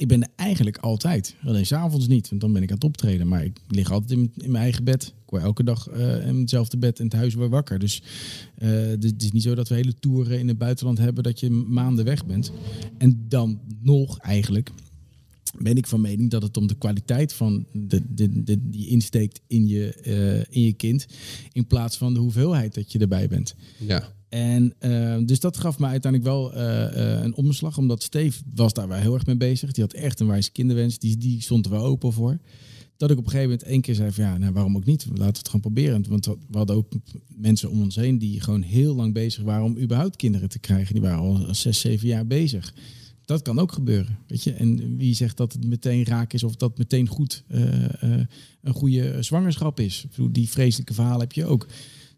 Ik ben eigenlijk altijd. Alleen s'avonds niet, want dan ben ik aan het optreden. Maar ik lig altijd in, mijn eigen bed. Ik word elke dag eh, in hetzelfde bed in het huis weer wakker. Dus eh, het is niet zo dat we hele toeren in het buitenland hebben dat je maanden weg bent. En dan nog eigenlijk ben ik van mening dat het om de kwaliteit van de, de, die insteekt in je, eh, in je kind. In plaats van de hoeveelheid dat je erbij bent. Ja. En eh, dus dat gaf me uiteindelijk wel eh, eh, een omslag, omdat Steve was daar wel heel erg mee bezig. Die had echt een wijze kinderwens, die, die stond er wel open voor. dat ik op een gegeven moment één keer zei van ja, nou, waarom ook niet? Laten we het gewoon proberen. Want we hadden ook mensen om ons heen die gewoon heel lang bezig waren om überhaupt kinderen te krijgen. Die waren al zes, zeven jaar bezig. Dat kan ook gebeuren, weet je. En wie zegt dat het meteen raak is of dat meteen goed een goede zwangerschap is? Die vreselijke verhalen heb je ook.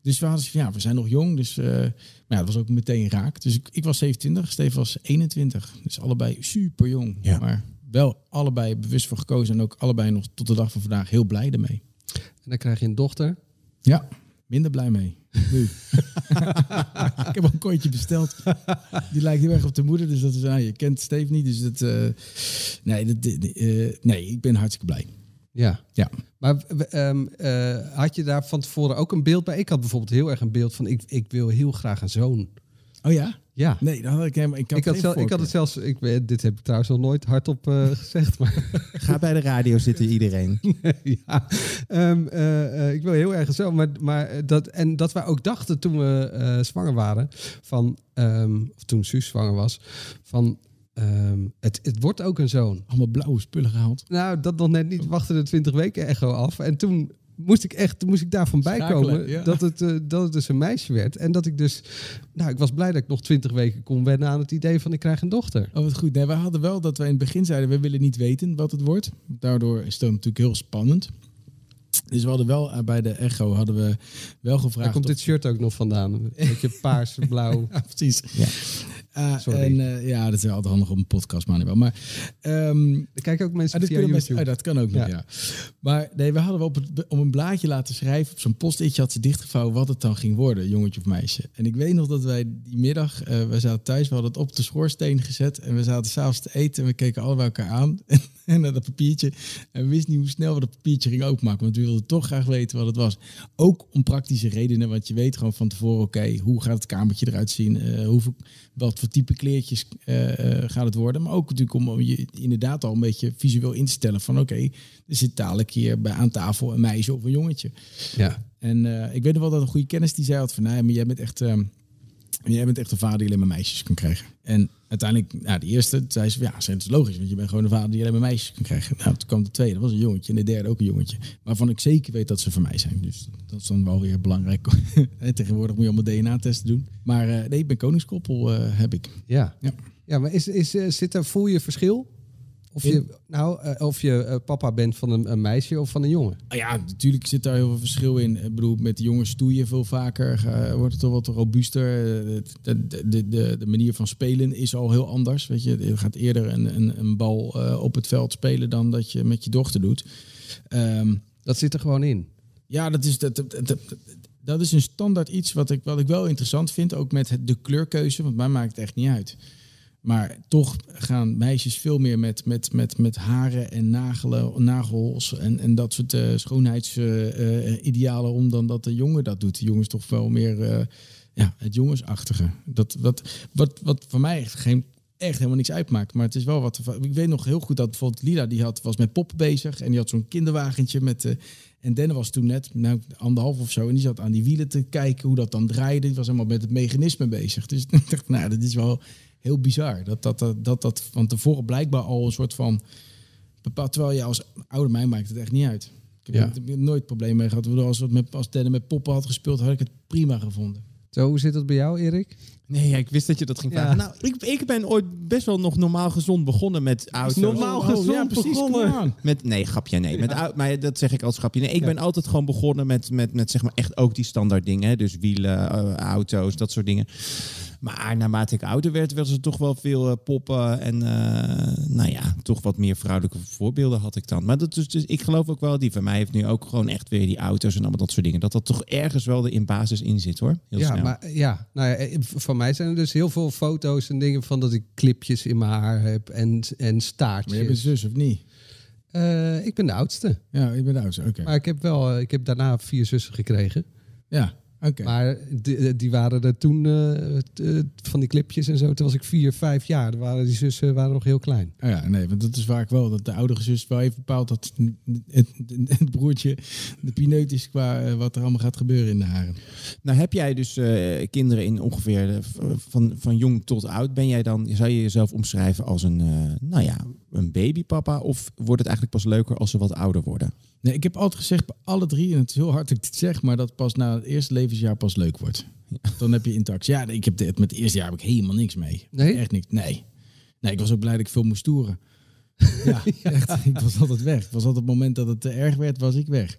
Dus we hadden ja, we zijn nog jong, dus uh, maar ja, het was ook meteen raak. Dus ik, ik was 27, Steven was 21. Dus allebei super jong. Ja. Maar wel allebei bewust voor gekozen en ook allebei nog tot de dag van vandaag heel blij ermee. En dan krijg je een dochter. Ja, minder blij mee. Nu. *laughs* ik heb een kooitje besteld. Die lijkt heel erg op de moeder. Dus dat is, ah, je kent Steve niet. Dus dat, uh, nee, dat, uh, nee, ik ben hartstikke blij. Ja. ja. Maar um, uh, had je daar van tevoren ook een beeld bij? Ik had bijvoorbeeld heel erg een beeld van, ik, ik wil heel graag een zoon. Oh ja? Ja. Nee, dat had ik helemaal. Ik had, ik had, zelf, ik had het zelfs. Ik, dit heb ik trouwens nog nooit hardop uh, *laughs* gezegd. Maar Ga bij de radio zitten, iedereen. *laughs* ja. Um, uh, ik wil heel erg zo. Maar, maar dat, en dat wij ook dachten toen we zwanger waren. Van, um, of toen Suus zwanger was. Van. Um, het, het wordt ook een zoon. Allemaal blauwe spullen gehaald. Nou, dat nog net niet. Wachten de 20 weken echo af. En toen moest ik echt moest ik daarvan bijkomen ja. dat, het, uh, dat het dus een meisje werd. En dat ik dus, nou, ik was blij dat ik nog twintig weken kon wennen aan het idee van ik krijg een dochter. Oh, wat goed. Nee, we hadden wel dat wij in het begin zeiden, we willen niet weten wat het wordt. Daardoor is het natuurlijk heel spannend. Dus we hadden wel uh, bij de Echo hadden we wel gevraagd. Daar komt dit shirt ook nog vandaan. Een beetje paars, *laughs* blauw. ja, precies. Ja. Sorry. En, uh, ja, dat is altijd handig op een podcast, maar niet wel. Maar um, er kijken ook mensen ah, via YouTube. Mensen, oh, dat kan ook nog, ja. ja. Maar nee, we hadden wel op, het, op een blaadje laten schrijven. Op zo'n post-itje had ze dichtgevouwen wat het dan ging worden, jongetje of meisje. En ik weet nog dat wij die middag, uh, we zaten thuis, we hadden het op de schoorsteen gezet. En we zaten s'avonds te eten en we keken allebei elkaar aan. *laughs* en *laughs* naar dat papiertje. En we wisten niet hoe snel we dat papiertje gingen openmaken. Want we wilden toch graag weten wat het was. Ook om praktische redenen. Want je weet gewoon van tevoren, oké, okay, hoe gaat het kamertje eruit zien? Uh, hoeveel, wat voor type kleertjes uh, uh, gaat het worden? Maar ook natuurlijk om je inderdaad al een beetje visueel in te stellen van oké, okay, er zit dadelijk hier bij aan tafel een meisje of een jongetje. Ja. En uh, ik weet nog wel dat een goede kennis die zei had van, nou, maar jij bent echt, um, jij bent echt een vader die alleen maar meisjes kan krijgen. En uiteindelijk, nou, de eerste zei ze, ja, dat is logisch, want je bent gewoon een vader die alleen maar meisjes kan krijgen. Nou, toen kwam de tweede, dat was een jongetje, en de derde ook een jongetje, waarvan ik zeker weet dat ze van mij zijn. Dus dat is dan wel weer belangrijk. *laughs* Tegenwoordig moet je allemaal DNA-testen doen. Maar uh, nee, ik ben koningskoppel, uh, heb ik. Ja. Ja, ja maar is, is, uh, zit er, voel je verschil? Of je, nou, uh, of je uh, papa bent van een, een, meisje of van een jongen? Ah ja, natuurlijk zit daar heel veel verschil in. Ik bedoel, met de jongens stoei je veel vaker. Uh, wordt het toch wat robuuster. De, de, de, de, manier van spelen is al heel anders. Weet je, je gaat eerder een, een, een bal op het veld spelen dan dat je met je dochter doet. Um, dat zit er gewoon in. Ja, dat is, dat, dat, dat, dat is een standaard iets wat ik, wat ik wel interessant vind. Ook met de kleurkeuze, want mij maakt het echt niet uit. Maar toch gaan meisjes veel meer met, met, met, met haren en nagelen, nagels en, en dat soort uh, schoonheidsidealen uh, om dan dat de jongen dat doet. De jongens toch wel meer ja, het jongensachtige. Dat, wat, wat, wat voor mij echt, geen, echt helemaal niks uitmaakt. Maar het is wel wat. Ik weet nog heel goed dat bijvoorbeeld Lila die had, was met poppen bezig en die had zo'n kinderwagentje met. en Denne was toen net nou, anderhalf of zo. En die zat aan die wielen te kijken hoe dat dan draaide. Die was helemaal met het mechanisme bezig. Dus *laughs* ik dacht, nou, dat is wel heel bizar. Dat dat, dat, dat, dat van tevoren blijkbaar al een soort van bepaald. Terwijl je als oude mij maakt het echt niet uit. Ik heb, ja. ik heb nooit problemen mee gehad. Als, het met, als Denne met poppen had gespeeld, had ik het prima gevonden. Zo, hoe zit dat bij jou, Erik? Nee, ja, ik wist dat je dat ging vragen. Ja. Nou, ik, ik ben ooit best wel nog normaal gezond begonnen met auto's. Normaal oh, gezond ja, precies, begonnen? Met, nee, grapje, nee. Met, ja. maar dat zeg ik als grapje. Nee, ik ja. ben altijd gewoon begonnen met, met, met zeg maar echt ook die standaard dingen. Dus wielen, uh, auto's, dat soort dingen. Maar naarmate ik ouder werd, werden ze toch wel veel uh, poppen. En uh, nou ja, toch wat meer vrouwelijke voorbeelden had ik dan. Maar dat is, dus, ik geloof ook wel, die van mij heeft nu ook gewoon echt weer die auto's en allemaal dat soort dingen. Dat dat toch ergens wel in basis in zit hoor. Heel ja, snel. maar ja, nou ja, van mij zijn er dus heel veel foto's en dingen van dat ik clipjes in mijn haar heb en, en staartjes. Maar je bent zus of niet? Uh, ik ben de oudste. Ja, ik ben de oudste, oké. Okay. Maar ik heb wel, ik heb daarna vier zussen gekregen. Ja. Okay. Maar die, die, waren er toen uh, van die clipjes en zo. Toen was ik vier, vijf jaar. Waren die zussen waren nog heel klein. Oh ja, nee, want dat is vaak wel dat de oudere zus wel even bepaalt dat het, het, het broertje de pineut is qua uh, wat er allemaal gaat gebeuren in de haren. Nou heb jij dus uh, kinderen in ongeveer van, van jong tot oud. Ben jij dan, zou je jezelf omschrijven als een, nou ja, een babypapa? Of wordt het eigenlijk pas leuker als ze wat ouder worden? Nee, ik heb altijd gezegd bij alle drie, en het is heel hard dat ik dit zeg, maar dat pas na het eerste levensjaar pas leuk wordt. Dan heb je interactie. Ja, ik heb dit, met het eerste jaar heb ik helemaal niks mee. Nee? Echt niks. Nee. Nee, ik was ook blij dat ik veel moest toeren. *laughs* Ja, echt. Ik was altijd weg. Het was altijd het moment dat het te erg werd, was ik weg. Eh,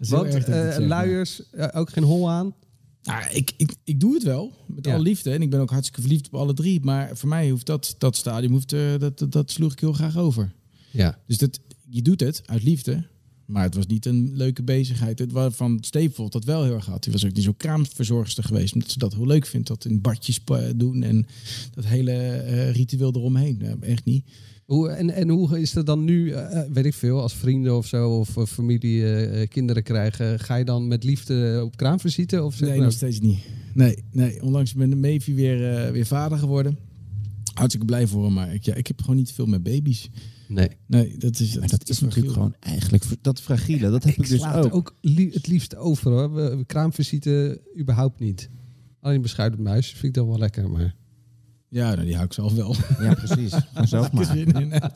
zeg, maar- luiers, eh, ook geen hol aan. Nou, ik, ik, ik doe het wel, met Ja. alle liefde. En ik ben ook hartstikke verliefd op alle drie. Maar voor mij hoeft dat, dat stadium, hoeft, eh, dat, dat, dat sloeg ik heel graag over. Ja. Dus dat, je doet het uit liefde. Maar het was niet een leuke bezigheid. Het was van Steve dat wel heel erg had. Die was ook niet zo kraamverzorgster geweest. Omdat ze dat heel leuk vindt. Dat in badjes pa- doen. En dat hele eh, ritueel eromheen. Ja, echt niet. Hoe, en, en hoe is het dan nu, eh, weet ik veel, als vrienden of zo, of familie eh, kinderen krijgen, ga je dan met liefde op kraamvisite? Of Nee, nog steeds niet. Nee, nee. Onlangs ben Mevi weer, weer vader geworden. Hartstikke blij voor hem. Maar ik, ja, ik heb gewoon niet veel met baby's. Nee. Nee, dat is, dat is natuurlijk gewoon eigenlijk dat fragiele. Dat heb ik, Ik dus het ook. ook li- het liefst over hoor. Kraamvisite überhaupt niet. Alleen beschuit muis vind ik dan wel lekker, maar... Ja, nou, die hou ik zelf wel. Ja, precies. *laughs* Gewoon zelf maar. zin in heb.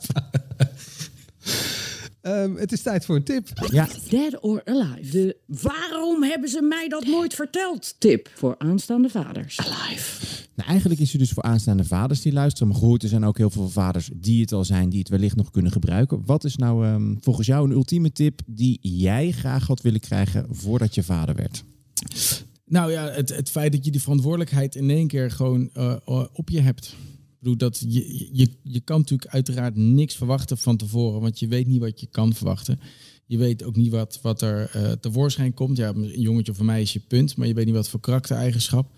Ehm, het is tijd voor een tip. Ja, Dead or Alive. De waarom hebben ze mij dat nooit verteld? Tip voor aanstaande vaders. Alive. Nou, eigenlijk is hij dus voor aanstaande vaders die luisteren. Maar goed, er zijn ook heel veel vaders die het al zijn, die het wellicht nog kunnen gebruiken. Wat is nou ehm, volgens jou een ultieme tip die jij graag had willen krijgen voordat je vader werd? Nou ja, het, het feit dat je die verantwoordelijkheid in één keer gewoon eh, eh, op je hebt. Ik bedoel, dat je, je, je kan natuurlijk uiteraard niks verwachten van tevoren, want je weet niet wat je kan verwachten. Je weet ook niet wat, wat er eh, tevoorschijn komt. Ja, een jongetje of een meisje, punt. Maar je weet niet wat voor karaktereigenschap.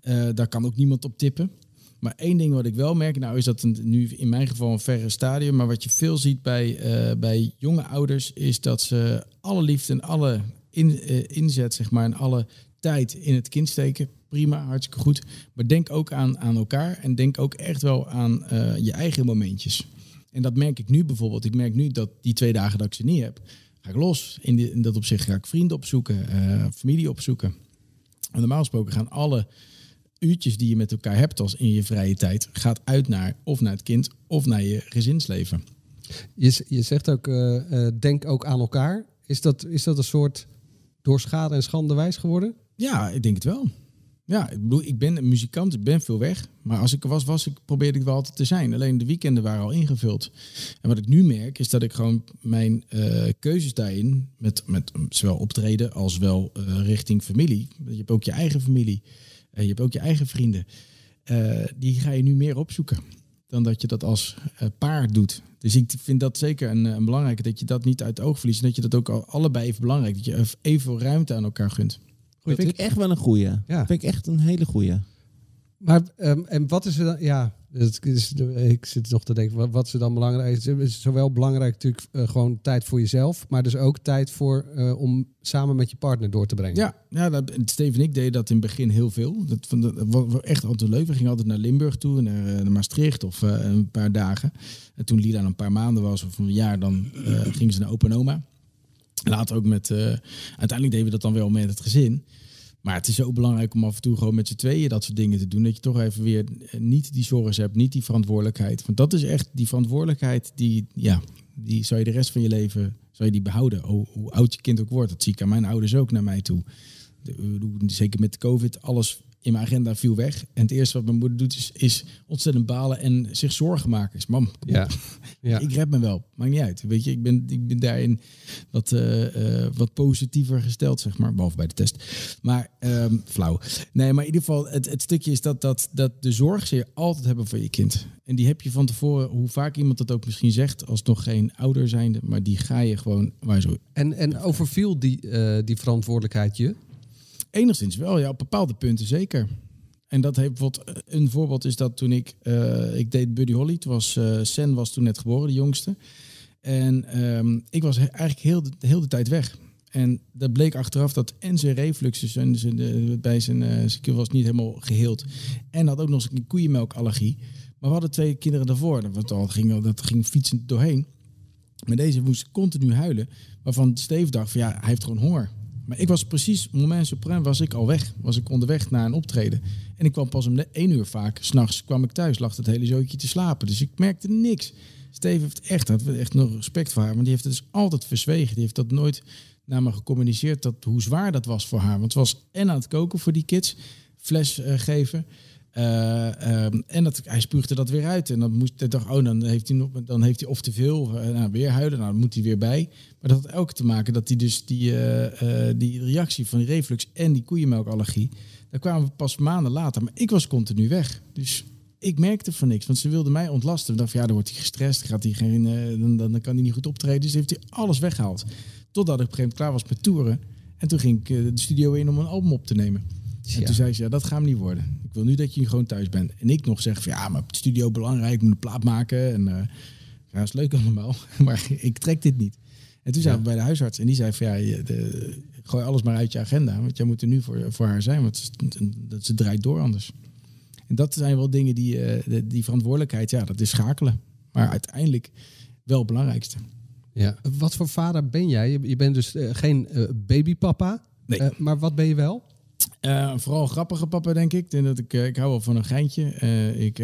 Eh, daar kan ook niemand op tippen. Maar één ding wat ik wel merk, nou is dat een, nu in mijn geval een verre stadium. Maar wat je veel ziet bij, bij jonge ouders, is dat ze alle liefde en alle in, inzet, zeg maar, en alle tijd in het kind steken. Prima, hartstikke goed. Maar denk ook aan, aan elkaar en denk ook echt wel aan eh, je eigen momentjes. En dat merk ik nu bijvoorbeeld. Ik merk nu dat die twee dagen dat ik ze niet heb, ga ik los. In, in dat opzicht ga ik vrienden opzoeken, eh, familie opzoeken. En normaal gesproken gaan alle uurtjes die je met elkaar hebt als in je vrije tijd, gaat uit naar of naar het kind of naar je gezinsleven. Je, je zegt ook, eh, denk ook aan elkaar. Is dat, is dat een soort door schade en schande wijs geworden? Ja, ik denk het wel. Ja, ik bedoel, ik ben een muzikant, ik ben veel weg. Maar als ik er was, was ik, probeerde ik wel altijd te zijn. Alleen de weekenden waren al ingevuld. En wat ik nu merk, is dat ik gewoon mijn eh, keuzes daarin, met, met zowel optreden als wel eh, richting familie. Je hebt ook je eigen familie. eh, je hebt ook je eigen vrienden. die ga je nu meer opzoeken dan dat je dat als paar doet. Dus ik vind dat zeker een, een belangrijke, dat je dat niet uit het oog verliest. En dat je dat ook al- allebei even belangrijk, dat je even ruimte aan elkaar gunt. Dat vind ik echt wel een goeie. Ja. vind ik echt een hele goeie. Maar ehm, en wat is er dan? Ja, het is, ik zit nog te denken, wat, wat is er dan belangrijk? Het is zowel belangrijk natuurlijk eh, gewoon tijd voor jezelf, maar dus ook tijd voor eh, om samen met je partner door te brengen. Ja, ja dat, Steve en ik deden dat in het begin heel veel. Dat, vond- dat was echt altijd leuk. We gingen altijd naar Limburg toe, naar, eh, naar Maastricht of eh, een paar dagen. En toen Lila een paar maanden was of een jaar, dan gingen ze naar Opa en Oma. Later ook met, eh, uiteindelijk deden we dat dan wel met het gezin. Maar het is zo belangrijk om af en toe gewoon met z'n tweeën dat soort dingen te doen. Dat je toch even weer eh, niet die zorgen hebt, niet die verantwoordelijkheid. Want dat is echt die verantwoordelijkheid die, ja, die zou je de rest van je leven zou je die behouden. Hoe, oud je kind ook wordt. Dat zie ik aan mijn ouders ook naar mij toe. Zeker met COVID, alles in mijn agenda viel weg. En het eerste wat mijn moeder doet is, is ontzettend balen en zich zorgen maken. Is mam, Ja. *laughs* Ja. ik red me wel. Maakt niet uit. Weet je, ik ben, ik ben daarin wat, eh, eh, wat positiever gesteld, zeg maar. Behalve bij de test. Maar ehm, flauw. Nee, maar in ieder geval, het, het stukje is dat, dat, dat de zorg ze je altijd hebben voor je kind. En die heb je van tevoren, hoe vaak iemand dat ook misschien zegt, als nog geen ouder zijnde. Maar die ga je gewoon, waar zo En, en overviel die, eh, die verantwoordelijkheid je? Enigszins wel, ja, op bepaalde punten zeker. En dat heeft bijvoorbeeld, een voorbeeld is dat toen ik, eh, ik deed Buddy Holly, toen was uh, Sen was toen net geboren, de jongste. En ehm, ik was eigenlijk heel de, heel de tijd weg. En dat bleek achteraf dat en zijn refluxus en zijn, de, bij zijn, eh keel was niet helemaal geheeld. En had ook nog eens een koeienmelkallergie. Maar we hadden twee kinderen daarvoor. Dat, ging, dat ging fietsend doorheen. Maar deze moest continu huilen. Waarvan Steve dacht van ja, hij heeft gewoon honger. Maar ik was precies, moment suprem was ik al weg. Was ik onderweg naar een optreden. En ik kwam pas om de één uur vaak. S'nachts kwam ik thuis, lag het hele zootje te slapen. Dus ik merkte niks. Steve heeft echt, we echt nog respect voor haar. Want die heeft het dus altijd verzwegen. Die heeft dat nooit naar me gecommuniceerd. Dat, hoe zwaar dat was voor haar. Want het was en aan het koken voor die kids. Fles eh, geven. Eh, ehm, en dat, hij spuugde dat weer uit. En dan moest hij oh, dan heeft hij nog, dan heeft hij of te veel, eh, nou, weer huilen, nou, dan moet hij weer bij. Maar dat had elke te maken dat hij dus die, eh, die reactie van die reflux en die koeienmelkallergie, daar kwamen we pas maanden later. Maar ik was continu weg. Dus ik merkte van niks, want ze wilde mij ontlasten. Ik dacht, van, ja, dan wordt hij gestrest, gaat hij geen, dan, dan, dan kan hij niet goed optreden. Dus heeft hij alles weggehaald. Totdat ik op een gegeven moment klaar was met toeren. En toen ging ik de studio in om een album op te nemen. En Ja. toen zei ze, ja, dat gaat hem niet worden. Ik wil nu dat je gewoon thuis bent. En ik nog zeg van, ja, maar studio belangrijk, ik moet een plaat maken. En eh ja, dat is leuk allemaal, *laughs* maar ik trek dit niet. En toen zijn we bij de huisarts en die zei van, ja, je, de, gooi alles maar uit je agenda. Want jij moet er nu voor, voor haar zijn, want ze, dat, ze draait door anders. En dat zijn wel dingen die, eh, de- die verantwoordelijkheid, ja, dat is schakelen. Maar uiteindelijk wel het belangrijkste. Ja. Wat voor vader ben jij? Je, bent dus eh, geen eh, babypapa. Nee. Maar wat ben je wel? Eh, vooral grappige papa, denk ik. Denk dat ik, eh, ik hou wel van een geintje. Eh, ik,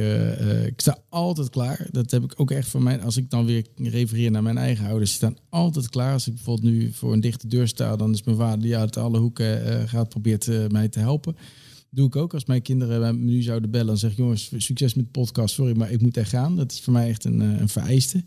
ik sta altijd klaar. Dat heb ik ook echt van mijn... Als ik dan weer refereer naar mijn eigen ouders... die staan altijd klaar. Als ik bijvoorbeeld nu voor een dichte deur sta... dan is mijn vader die uit alle hoeken gaat... probeert mij te helpen. Doe ik ook. Als mijn kinderen mij nu zouden bellen... en zeggen... jongens, succes met de podcast. Sorry, maar ik moet echt gaan. Dat is voor mij echt een, een vereiste.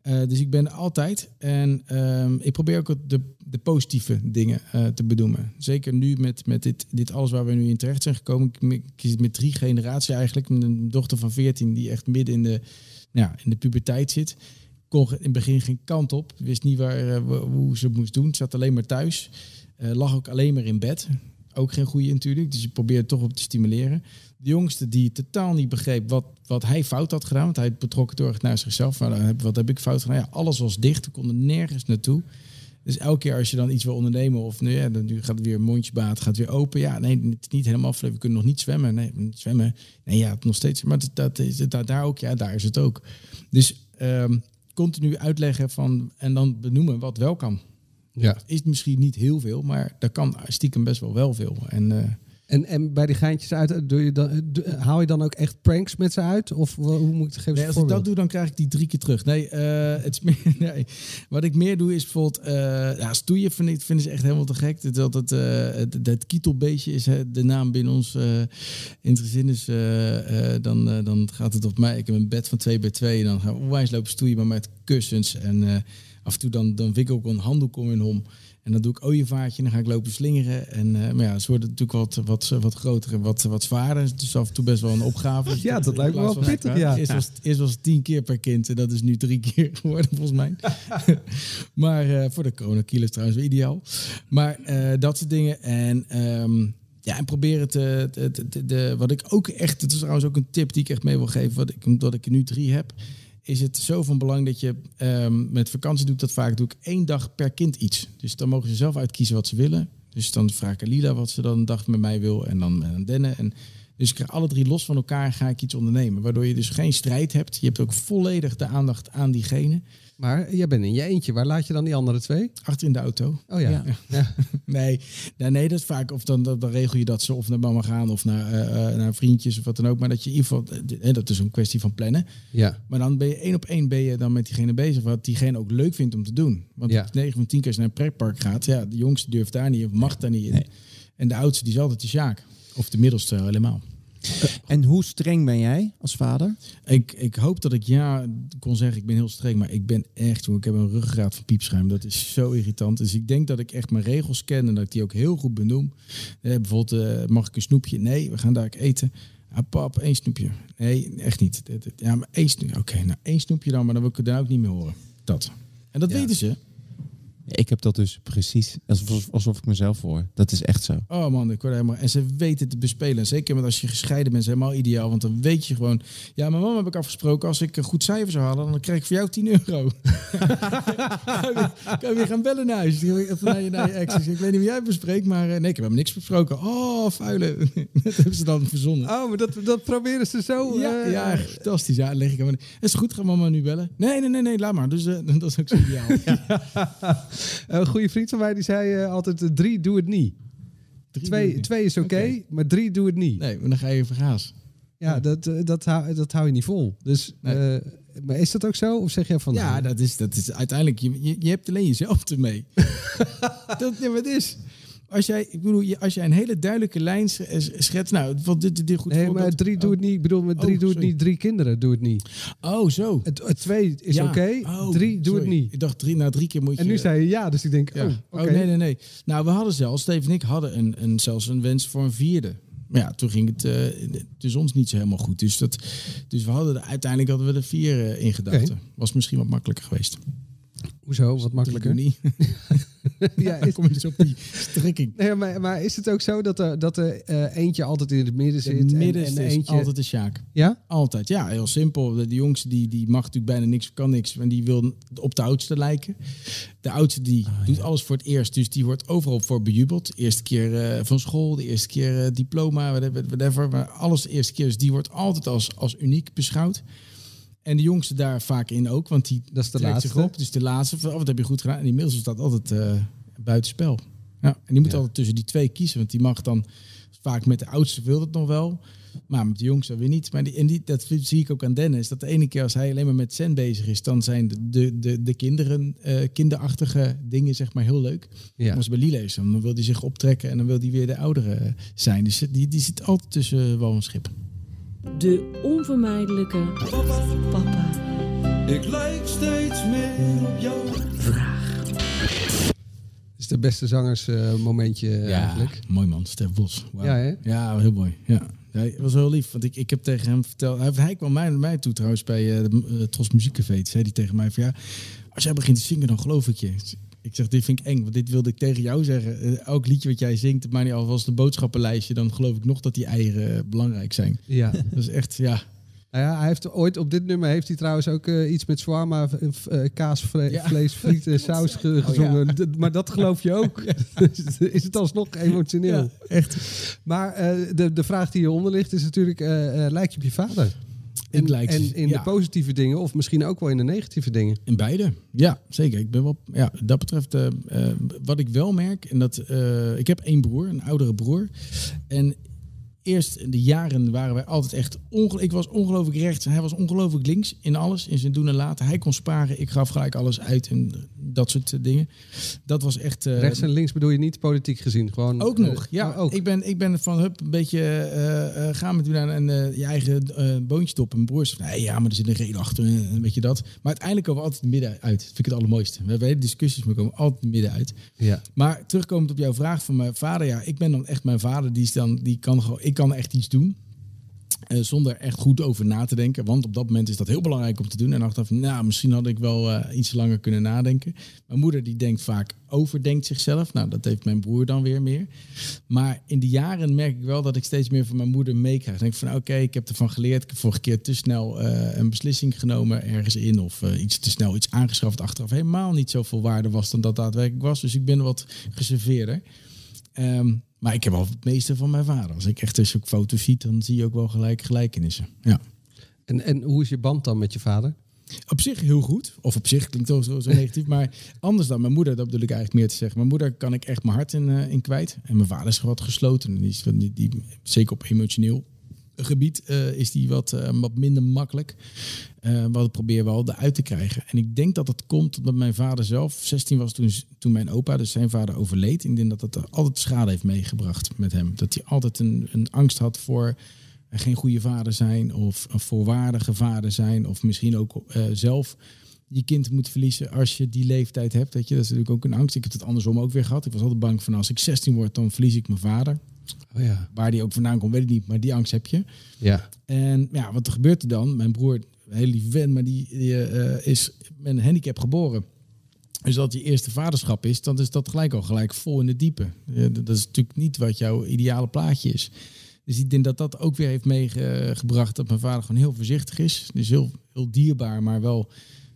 Eh, dus ik ben altijd. En ehm, ik probeer ook de, de positieve dingen eh, te bedoelen. Zeker nu met, met dit, dit alles waar we nu in terecht zijn gekomen. Ik, kies met drie generaties eigenlijk. Met een dochter van 14 die echt midden in de, nou in de puberteit zit. Kon in het begin geen kant op. Wist niet waar, wo- hoe ze het moest doen. Zat alleen maar thuis. Lag ook alleen maar in bed. Ook geen goede natuurlijk. Dus je probeert toch op te stimuleren. De jongste die totaal niet begreep wat, wat hij fout had gedaan. Want hij betrok het heel erg naar zichzelf. Maar heb- wat heb ik fout gedaan? Ja, alles was dicht. We konden nergens naartoe. Dus elke keer als je dan iets wil ondernemen, of nu, ja, dan, nu gaat het weer een mondjesbaat, gaat weer open. Ja, nee, het is niet helemaal. We kunnen nog niet zwemmen. Nee, niet zwemmen. Nee, ja, nog steeds. Maar dat, dat is het daar, ook. Ja, daar is het ook. Dus ehm, continu uitleggen van en dan benoemen wat wel kan. Ja. Is misschien niet heel veel, maar daar kan stiekem best wel wel veel. En eh, En, en bij die geintjes uit, doe je dan, haal je dan ook echt pranks met ze uit? Of hoe moet ik het geven? Nee, als ik dat doe, dan krijg ik die drie keer terug. Nee, eh, het is meer, *laughs* nee. wat ik meer doe is bijvoorbeeld... eh ja, stoeien vind ik, vinden ze echt helemaal te gek. Dat, dat, eh, het kietelbeestje is hè, de naam binnen ons eh, in het gezin. Dus eh, eh, dan, eh, dan gaat het op mij. Ik heb een bed van 2 bij 2 En dan gaan we onwijs lopen stoeien, maar met kussens. En eh, af en toe dan, dan wikkel ik een handdoek om hun om. En dan doe ik ooievaartje en dan ga ik lopen slingeren. En, eh, maar ja, ze worden natuurlijk wat, wat, wat groter en wat, wat zwaarder. Dus af en toe best wel een opgave. Ja, dat lijkt me wel pittig, ja. Eerst was, het- eerst was het tien keer per kind en dat is nu drie *laughs* keer geworden volgens mij. *laughs* maar eh, voor de coronakilo's trouwens wel ideaal. Maar eh, dat soort dingen. En ehm, ja, en proberen te, te, te- te- de, wat ik ook echt, het is trouwens ook een tip die ik echt mee wil geven, wat ik, omdat ik er nu drie heb, is het zo van belang dat je ehm, met vakantie doe ik dat vaak, doe ik één dag per kind iets. Dus dan mogen ze zelf uitkiezen wat ze willen. Dus dan vraag ik Lila wat ze dan een dag met mij wil en dan aan Denne. En dus ik krijg alle drie los van elkaar ga ik iets ondernemen. Waardoor je dus geen strijd hebt. Je hebt ook volledig de aandacht aan diegene. Maar jij bent in je eentje. Waar laat je dan die andere twee? Achter in de auto. Oh ja. ja. *laughs* Nee, nee, nee, dat is vaak. Of dan, dan, dan regel je dat ze of naar mama gaan of naar, eh, eh, naar vriendjes of wat dan ook. Maar dat je in ieder geval, eh, dat is een kwestie van plannen. Ja. Maar dan ben je één op één ben je dan met diegene bezig. Wat diegene ook leuk vindt om te doen. Want Ja. 9 van 10 keer als je naar een pretpark gaat. Ja, de jongste durft daar niet of mag daar niet in. En de oudste die is altijd de Sjaak. Of de middelste helemaal. En hoe streng ben jij als vader? Ik, ik hoop dat ik ja kon zeggen, ik ben heel streng, maar ik ben echt, ik heb een ruggengraat van piepschuim. Dat is zo irritant. Dus ik denk dat ik echt mijn regels ken en dat ik die ook heel goed benoem. Eh, bijvoorbeeld, eh, mag ik een snoepje? Nee, we gaan daar eten. Ah, pap, één snoepje. Nee, echt niet. Ja, maar één snoepje. Oké, nou één snoepje dan, maar dan wil ik het dan ook niet meer horen. Dat. En dat weten ze. Ik heb dat dus precies alsof, alsof ik mezelf hoor. Dat is echt zo. Oh man, ik word helemaal... En ze weten te bespelen. Zeker met als je gescheiden bent, is helemaal ideaal. Want dan weet je gewoon... Ja, mijn mama heb ik afgesproken. Als ik een goed cijfer zou halen, dan krijg ik voor jou 10 euro. *laughs* kan, je, weer gaan bellen naar huis. Naar je, naar je ex. Ik zeg, Ik weet niet wie jij bespreekt, maar... eh, Nee, ik heb helemaal niks besproken. Oh, vuile. *laughs* dat hebben ze dan verzonnen. Oh, maar dat, dat proberen ze zo. Ja, eh, ja, fantastisch. Ja, leg ik hem. Is goed, ga mama nu bellen? Nee, nee, nee, nee, laat maar. Dus eh, *laughs* dat is ook zo ideaal. Een goede vriend van mij die zei eh, altijd: eh, drie, doe het niet. Drie twee, niet. twee is oké, maar drie, doe het niet. Nee, maar dan ga je vergaas. Ja, dat, eh, dat, hou, dat hou je niet vol. Dus, Nee. eh, maar is dat ook zo? Of zeg je van... Ja, dat is, dat is uiteindelijk, je, je, je hebt alleen jezelf ermee. *laughs* dat, nee, maar het is. Als jij, ik bedoel, als jij een hele duidelijke lijn sch- eh, schetst, nou, wat dit, dit, goed Nee, voorbeeld- maar drie doe het niet. Ik bedoel, met drie Oh, doe het niet. Drie kinderen doe het niet. Oh, zo. Het, het twee is Ja. oké. Oh, drie doe het niet. Ik dacht drie, nou drie keer moet je. En nu zei je ja, dus ik denk, Ja. oh, Oh, nee, nee, nee. Nou, we hadden zelfs, Steve en ik hadden een, een, zelfs een wens voor een vierde. Maar ja, toen ging het uh, tussen ons niet zo helemaal goed. Dus, dat, dus we hadden er, uiteindelijk hadden we er vier uh, in gedachten. Was misschien wat makkelijker geweest. Hoezo? Wat makkelijker? Niet. *laughs* ja, *laughs* Dan kom dus op die strekking. Nee, maar, maar is het ook zo dat er, dat er uh, eentje altijd in het midden zit? Midden en, en is eentje... altijd de Sjaak. Ja? Altijd, ja. Heel simpel. De, de jongste die, die mag natuurlijk bijna niks, kan niks. En die wil op de oudste lijken. De oudste die Ah, doet alles voor het eerst. Dus die wordt overal voor bejubeld. De eerste keer uh, van school, de eerste keer uh, diploma, whatever, whatever. Maar alles de eerste keer. Dus die wordt altijd als, als uniek beschouwd. En de jongste daar vaak in ook, want die dat is de laatste. zich op. Dus de laatste, oh, wat heb je goed gedaan? En inmiddels staat altijd uh, buitenspel. Ja, en die moet ja. altijd tussen die twee kiezen, want die mag dan vaak met de oudste wil het nog wel, maar met de jongste weer niet. Maar die, en die, dat zie ik ook aan Dennis, dat de ene keer als hij alleen maar met Zen bezig is, dan zijn de, de, de, de kinderen, uh, kinderachtige dingen zeg maar heel leuk. Ja. Als bij Lila is, dan wil hij zich optrekken en dan wil hij weer de oudere zijn. Dus die, die zit altijd tussen wal en schip. De onvermijdelijke papa. Ik lijk steeds meer op jou. Vraag. Het is de beste zangersmomentje uh, ja, eigenlijk. Mooi man, Stef Bos. Wow. Ja, hè? ja, heel mooi. Ja. Ja, het was heel lief, want ik, ik heb tegen hem verteld... Hij, hij kwam mij, mij toe trouwens bij uh, de uh, Tros Muziekcafé. Zei hij tegen mij van ja, als jij begint te zingen, dan geloof ik je. Ik zeg, dit vind ik eng, want dit wilde ik tegen jou zeggen. Uh, elk liedje wat jij zingt, maar niet alvast de boodschappenlijstje... dan geloof ik nog dat die eieren belangrijk zijn. Ja. *laughs* Dat is echt, ja... Nou ja, hij heeft ooit op dit nummer heeft hij trouwens ook uh, iets met zwaarma, uh, kaas, vle ja. vlees, frieten, *laughs* saus ge gezongen. Oh, ja. Maar dat geloof je ook. *laughs* Ja. is het alsnog emotioneel? Ja, echt. Maar uh, de, de vraag die hieronder ligt is natuurlijk: lijkt je op je vader? En, in de positieve dingen, of misschien ook wel in de negatieve dingen? In beide, ja, zeker. Ik ben wel, ja, dat betreft, uh, wat ik wel merk, en dat uh, ik heb één broer, een oudere broer. En eerst in de jaren waren wij altijd echt ongelooflijk. Ik was ongelooflijk rechts en hij was ongelooflijk links in alles, in zijn doen en laten. Hij kon sparen, ik gaf gelijk alles uit en dat soort dingen. Dat was echt. Uh, rechts en links bedoel je niet politiek gezien, gewoon. Ook nog, ja. Oh, ook. Ik ben, ik ben van hup een beetje uh, uh, gaan met u naar een je eigen boontje top. En broers, nee, ja, maar er zit een reden achter, en weet je dat. Maar uiteindelijk komen we altijd midden uit. Vind ik het allermooiste. We hebben hele discussies, maar we komen altijd midden uit. Ja. Maar terugkomend op jouw vraag van mijn vader, ja, ik ben dan echt mijn vader. Die is dan, die kan gewoon, ik kan echt iets doen. Uh, zonder echt goed over na te denken. Want op dat moment is dat heel belangrijk om te doen. En achteraf, nou, misschien had ik wel uh, iets langer kunnen nadenken. Mijn moeder die denkt vaak, overdenkt zichzelf. Nou, dat heeft mijn broer dan weer meer. Maar in de jaren merk ik wel dat ik steeds meer van mijn moeder meekrijg. Denk van, oké, ik heb ervan geleerd. Ik heb vorige keer te snel uh, een beslissing genomen ergens in. Of iets te snel iets aangeschaft achteraf. Helemaal niet zoveel waarde was dan dat daadwerkelijk was. Dus ik ben wat geserveerder. Um, maar ik heb al het meeste van mijn vader. Als ik echt eens ook foto's zie, dan zie je ook wel gelijk gelijkenissen. Ja. En, en hoe is je band dan met je vader? Op zich heel goed. Of op zich klinkt zo, zo, zo negatief. maar anders dan mijn moeder, dat bedoel ik eigenlijk meer te zeggen. Mijn moeder kan ik echt mijn hart in, uh, in kwijt. En mijn vader is wat gesloten. Die is, die, die, zeker op emotioneel gebied uh, is die wat, uh, wat minder makkelijk. Uh, wat ik probeer wel eruit te krijgen. En ik denk dat dat komt omdat mijn vader zelf 16 was toen, toen mijn opa, dus zijn vader, overleed. Ik denk dat dat altijd schade heeft meegebracht met hem. Dat hij altijd een, een angst had voor geen goede vader zijn of een voorwaardige vader zijn. Of misschien ook zelf je kind moet verliezen als je die leeftijd hebt. Weet je, dat is natuurlijk ook een angst. Ik heb het andersom ook weer gehad. Ik was altijd bang van als ik 16 word, dan verlies ik mijn vader. Oh ja. Waar die ook vandaan komt, weet ik niet. Maar die angst heb je. Ja. En ja, wat er gebeurt er dan? Mijn broer, een hele lieve vent, maar die, die uh, is met een handicap geboren. Dus dat je eerste vaderschap is, dan is dat gelijk al gelijk vol in de diepe. Dat is natuurlijk niet wat jouw ideale plaatje is. Dus ik denk dat dat ook weer heeft meegebracht dat mijn vader gewoon heel voorzichtig is. Dus heel, heel dierbaar, maar wel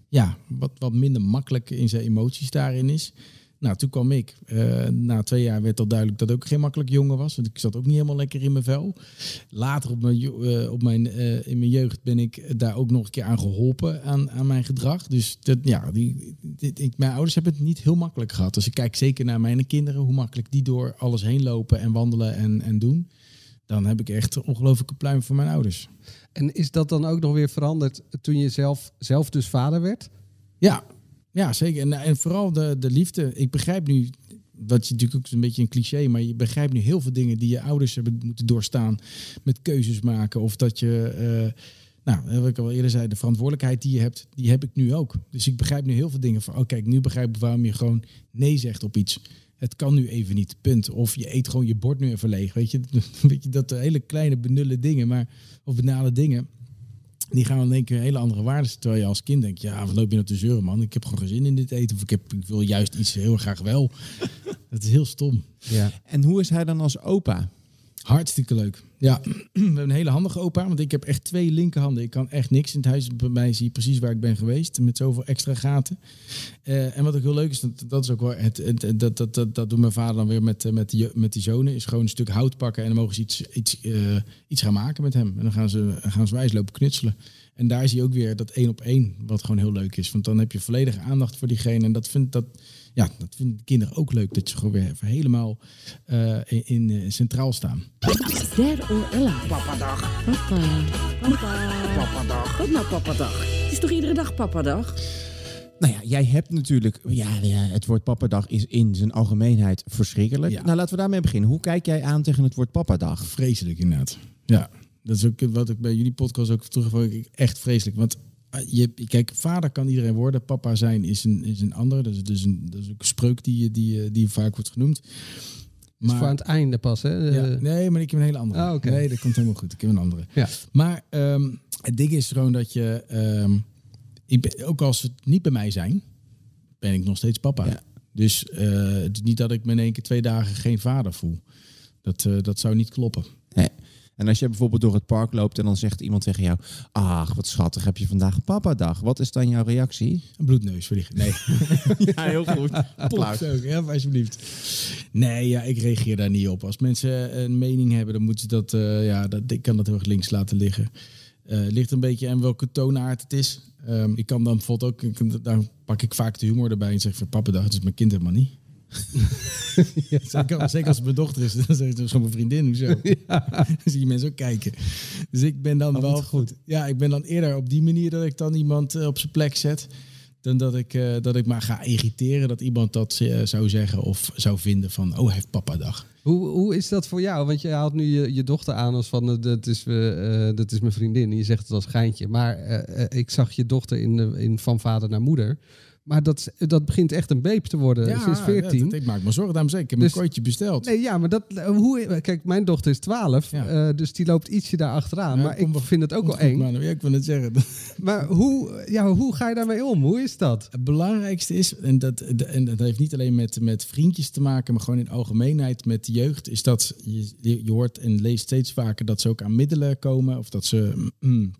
ja, wat, wat minder makkelijk in zijn emoties daarin is. Nou, toen kwam ik. Uh, na twee jaar werd al duidelijk dat ik ook geen makkelijk jongen was. Want ik zat ook niet helemaal lekker in mijn vel. Later op mijn, uh, op mijn, uh, in mijn jeugd ben ik daar ook nog een keer aan geholpen aan, aan mijn gedrag. Dus dat, ja, die, dit, ik, mijn ouders hebben het niet heel makkelijk gehad. Dus ik kijk zeker naar mijn kinderen, hoe makkelijk die door alles heen lopen en wandelen en, en doen. dan heb ik echt een ongelooflijke pluim voor mijn ouders. En is dat dan ook nog weer veranderd toen je zelf, zelf dus vader werd? Ja, ja zeker. En, en vooral de, de liefde. Ik begrijp nu, dat je natuurlijk ook een beetje een cliché, maar je begrijpt nu heel veel dingen die je ouders hebben moeten doorstaan met keuzes maken. Of dat je, eh, nou, wat ik al eerder zei, de verantwoordelijkheid die je hebt, die heb ik nu ook. Dus ik begrijp nu heel veel dingen van, oh kijk, nu begrijp ik waarom je gewoon nee zegt op iets. Het kan nu even niet, punt. Of je eet gewoon je bord nu even leeg. Weet je, *laughs* weet je dat hele kleine benulle dingen, maar, of banale dingen die gaan dan denken hele andere waarden. Terwijl je als kind denkt, ja, wat loop je nou te zeuren, man? Ik heb gewoon geen zin in dit eten. Of ik, heb, ik wil juist iets heel graag wel. *laughs* dat is heel stom. Ja. En hoe is hij dan als opa? Hartstikke leuk. Ja, *clears throat* we hebben een hele handige opa, want ik heb echt twee linkerhanden. Ik kan echt niks in het huis. Bij mij zie precies waar ik ben geweest, met zoveel extra gaten. Uh, en wat ook heel leuk is, dat, dat is ook wel het, het, dat, dat, dat, dat doet mijn vader dan weer met, met, die, met die zonen, is gewoon een stuk hout pakken en dan mogen ze iets, iets, uh, iets gaan maken met hem. En dan gaan ze, gaan ze wijs lopen knutselen. En daar zie je ook weer dat één op één, wat gewoon heel leuk is. Want dan heb je volledige aandacht voor diegene. En dat vindt dat ja, dat vinden de kinderen ook leuk. Dat ze gewoon weer even helemaal uh, in, in uh, centraal staan. Dad or Ella? Papadag. Papa. Papa. Papadag. Wat nou papadag? Het is toch iedere dag papadag? Nou ja, jij hebt natuurlijk... Ja, ja, het woord papadag is in zijn algemeenheid verschrikkelijk. Ja. Nou, laten we daarmee beginnen. Hoe kijk jij aan tegen het woord papadag? Vreselijk inderdaad. Ja, dat is ook wat ik bij jullie podcast ook terug Echt vreselijk. Want je, kijk, vader kan iedereen worden. Papa zijn is een, is een ander. Dat is, dus een, dat is ook een spreuk die, die, die vaak wordt genoemd. Maar voor aan het einde pas, hè? Ja, nee, maar ik heb een hele andere. Ah, okay. Nee, dat komt helemaal goed. Ik heb een andere. Ja. Maar um, het ding is gewoon dat je... Um, ik ben, ook als het niet bij mij zijn, ben ik nog steeds papa. Ja. Dus uh, het is niet dat ik me in één keer twee dagen geen vader voel. Dat, uh, dat zou niet kloppen. Nee. En als je bijvoorbeeld door het park loopt en dan zegt iemand tegen jou: Ach, wat schattig, heb je vandaag papa-dag? Wat is dan jouw reactie? Een bloedneus die. Nee. *laughs* ja, heel goed. Applaus. Ook, ja, alsjeblieft. Nee, ja, ik reageer daar niet op. Als mensen een mening hebben, dan moeten ze dat. Uh, ja, dat, ik kan dat heel erg links laten liggen. Uh, ligt een beetje aan welke toonaard het is. Um, ik kan dan bijvoorbeeld ook, ik, dan pak ik vaak de humor erbij en zeg van papa dag, het is mijn kind helemaal niet. *laughs* ja, zeker, zeker, als het mijn dochter is, *laughs* dan zeg ik het mijn vriendin. Hoezo? *laughs* Ja. dan zie je mensen ook kijken. Dus ik ben dan Oh, wel goed. Ja, ik ben dan eerder op die manier dat ik dan iemand uh, op zijn plek zet. Dan dat ik, uh, dat ik maar ga irriteren dat iemand dat uh, zou zeggen of zou vinden van, oh, hij heeft papa dag. Hoe, hoe is dat voor jou? Want je haalt nu je, je dochter aan als van, uh, dat, is, dat is mijn vriendin. En je zegt het als geintje. Maar ik zag je dochter in, in Van Vader naar Moeder. Maar dat, dat begint echt een beep te worden ja, sinds 14. Ja, dat, ik maak me zorgen, daarom zeg ik. Heb dus, een kooitje besteld. Nee, ja, maar dat, hoe, kijk, mijn dochter is 12, ja. uh, dus die loopt ietsje daar achteraan. Maar ik vind het ook wel eng. Ja, ik wil het zeggen. *laughs* Maar hoe, ja, hoe ga je daarmee om? Hoe is dat? Het belangrijkste is, en dat, en dat heeft niet alleen met, met vriendjes te maken, maar gewoon in algemeenheid met de jeugd, is dat je, je hoort en leest steeds vaker dat ze ook aan middelen komen. Of dat ze... Mm,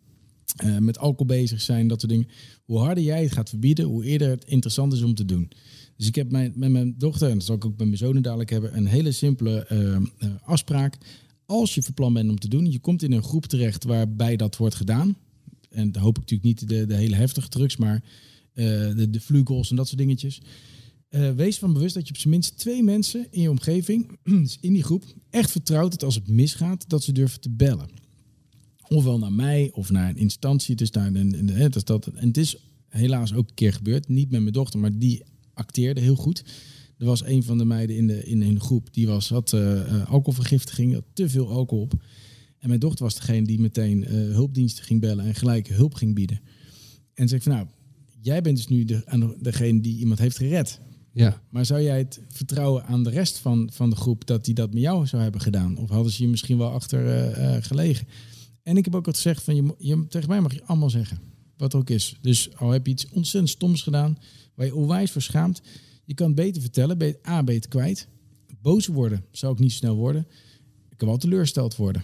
uh, met alcohol bezig zijn, dat soort dingen. Hoe harder jij het gaat verbieden, hoe eerder het interessant is om te doen. Dus ik heb mijn, met mijn dochter, en dat zal ik ook met mijn zonen dadelijk hebben, een hele simpele uh, uh, afspraak. Als je verplan bent om te doen, je komt in een groep terecht waarbij dat wordt gedaan. En dan hoop ik natuurlijk niet de, de hele heftige drugs, maar de, de vlugels en dat soort dingetjes. wees van bewust dat je op zijn minst twee mensen in je omgeving, *clears throat* dus in die groep, echt vertrouwt dat als het misgaat, dat ze durven te bellen ofwel naar mij of naar een instantie. Dus daar, en, en, en, dat, en het is helaas ook een keer gebeurd. Niet met mijn dochter, maar die acteerde heel goed. Er was een van de meiden in de, in, in de groep, die was, had uh, uh, alcoholvergiftiging, had te veel alcohol op. En mijn dochter was degene die meteen uh, hulpdiensten ging bellen en gelijk hulp ging bieden. En zei ik van nou, jij bent dus nu de, degene die iemand heeft gered. Ja. Maar zou jij het vertrouwen aan de rest van, van de groep dat die dat met jou zou hebben gedaan? Of hadden ze je misschien wel achter gelegen? En ik heb ook al gezegd van je, je, tegen mij mag je allemaal zeggen. Wat er ook is. Dus al heb je iets ontzettend stoms gedaan. Waar je onwijs voor schaamt. Je kan beter vertellen. Het A beter kwijt. Boos worden zou ik niet snel worden. Ik kan wel teleurgesteld worden.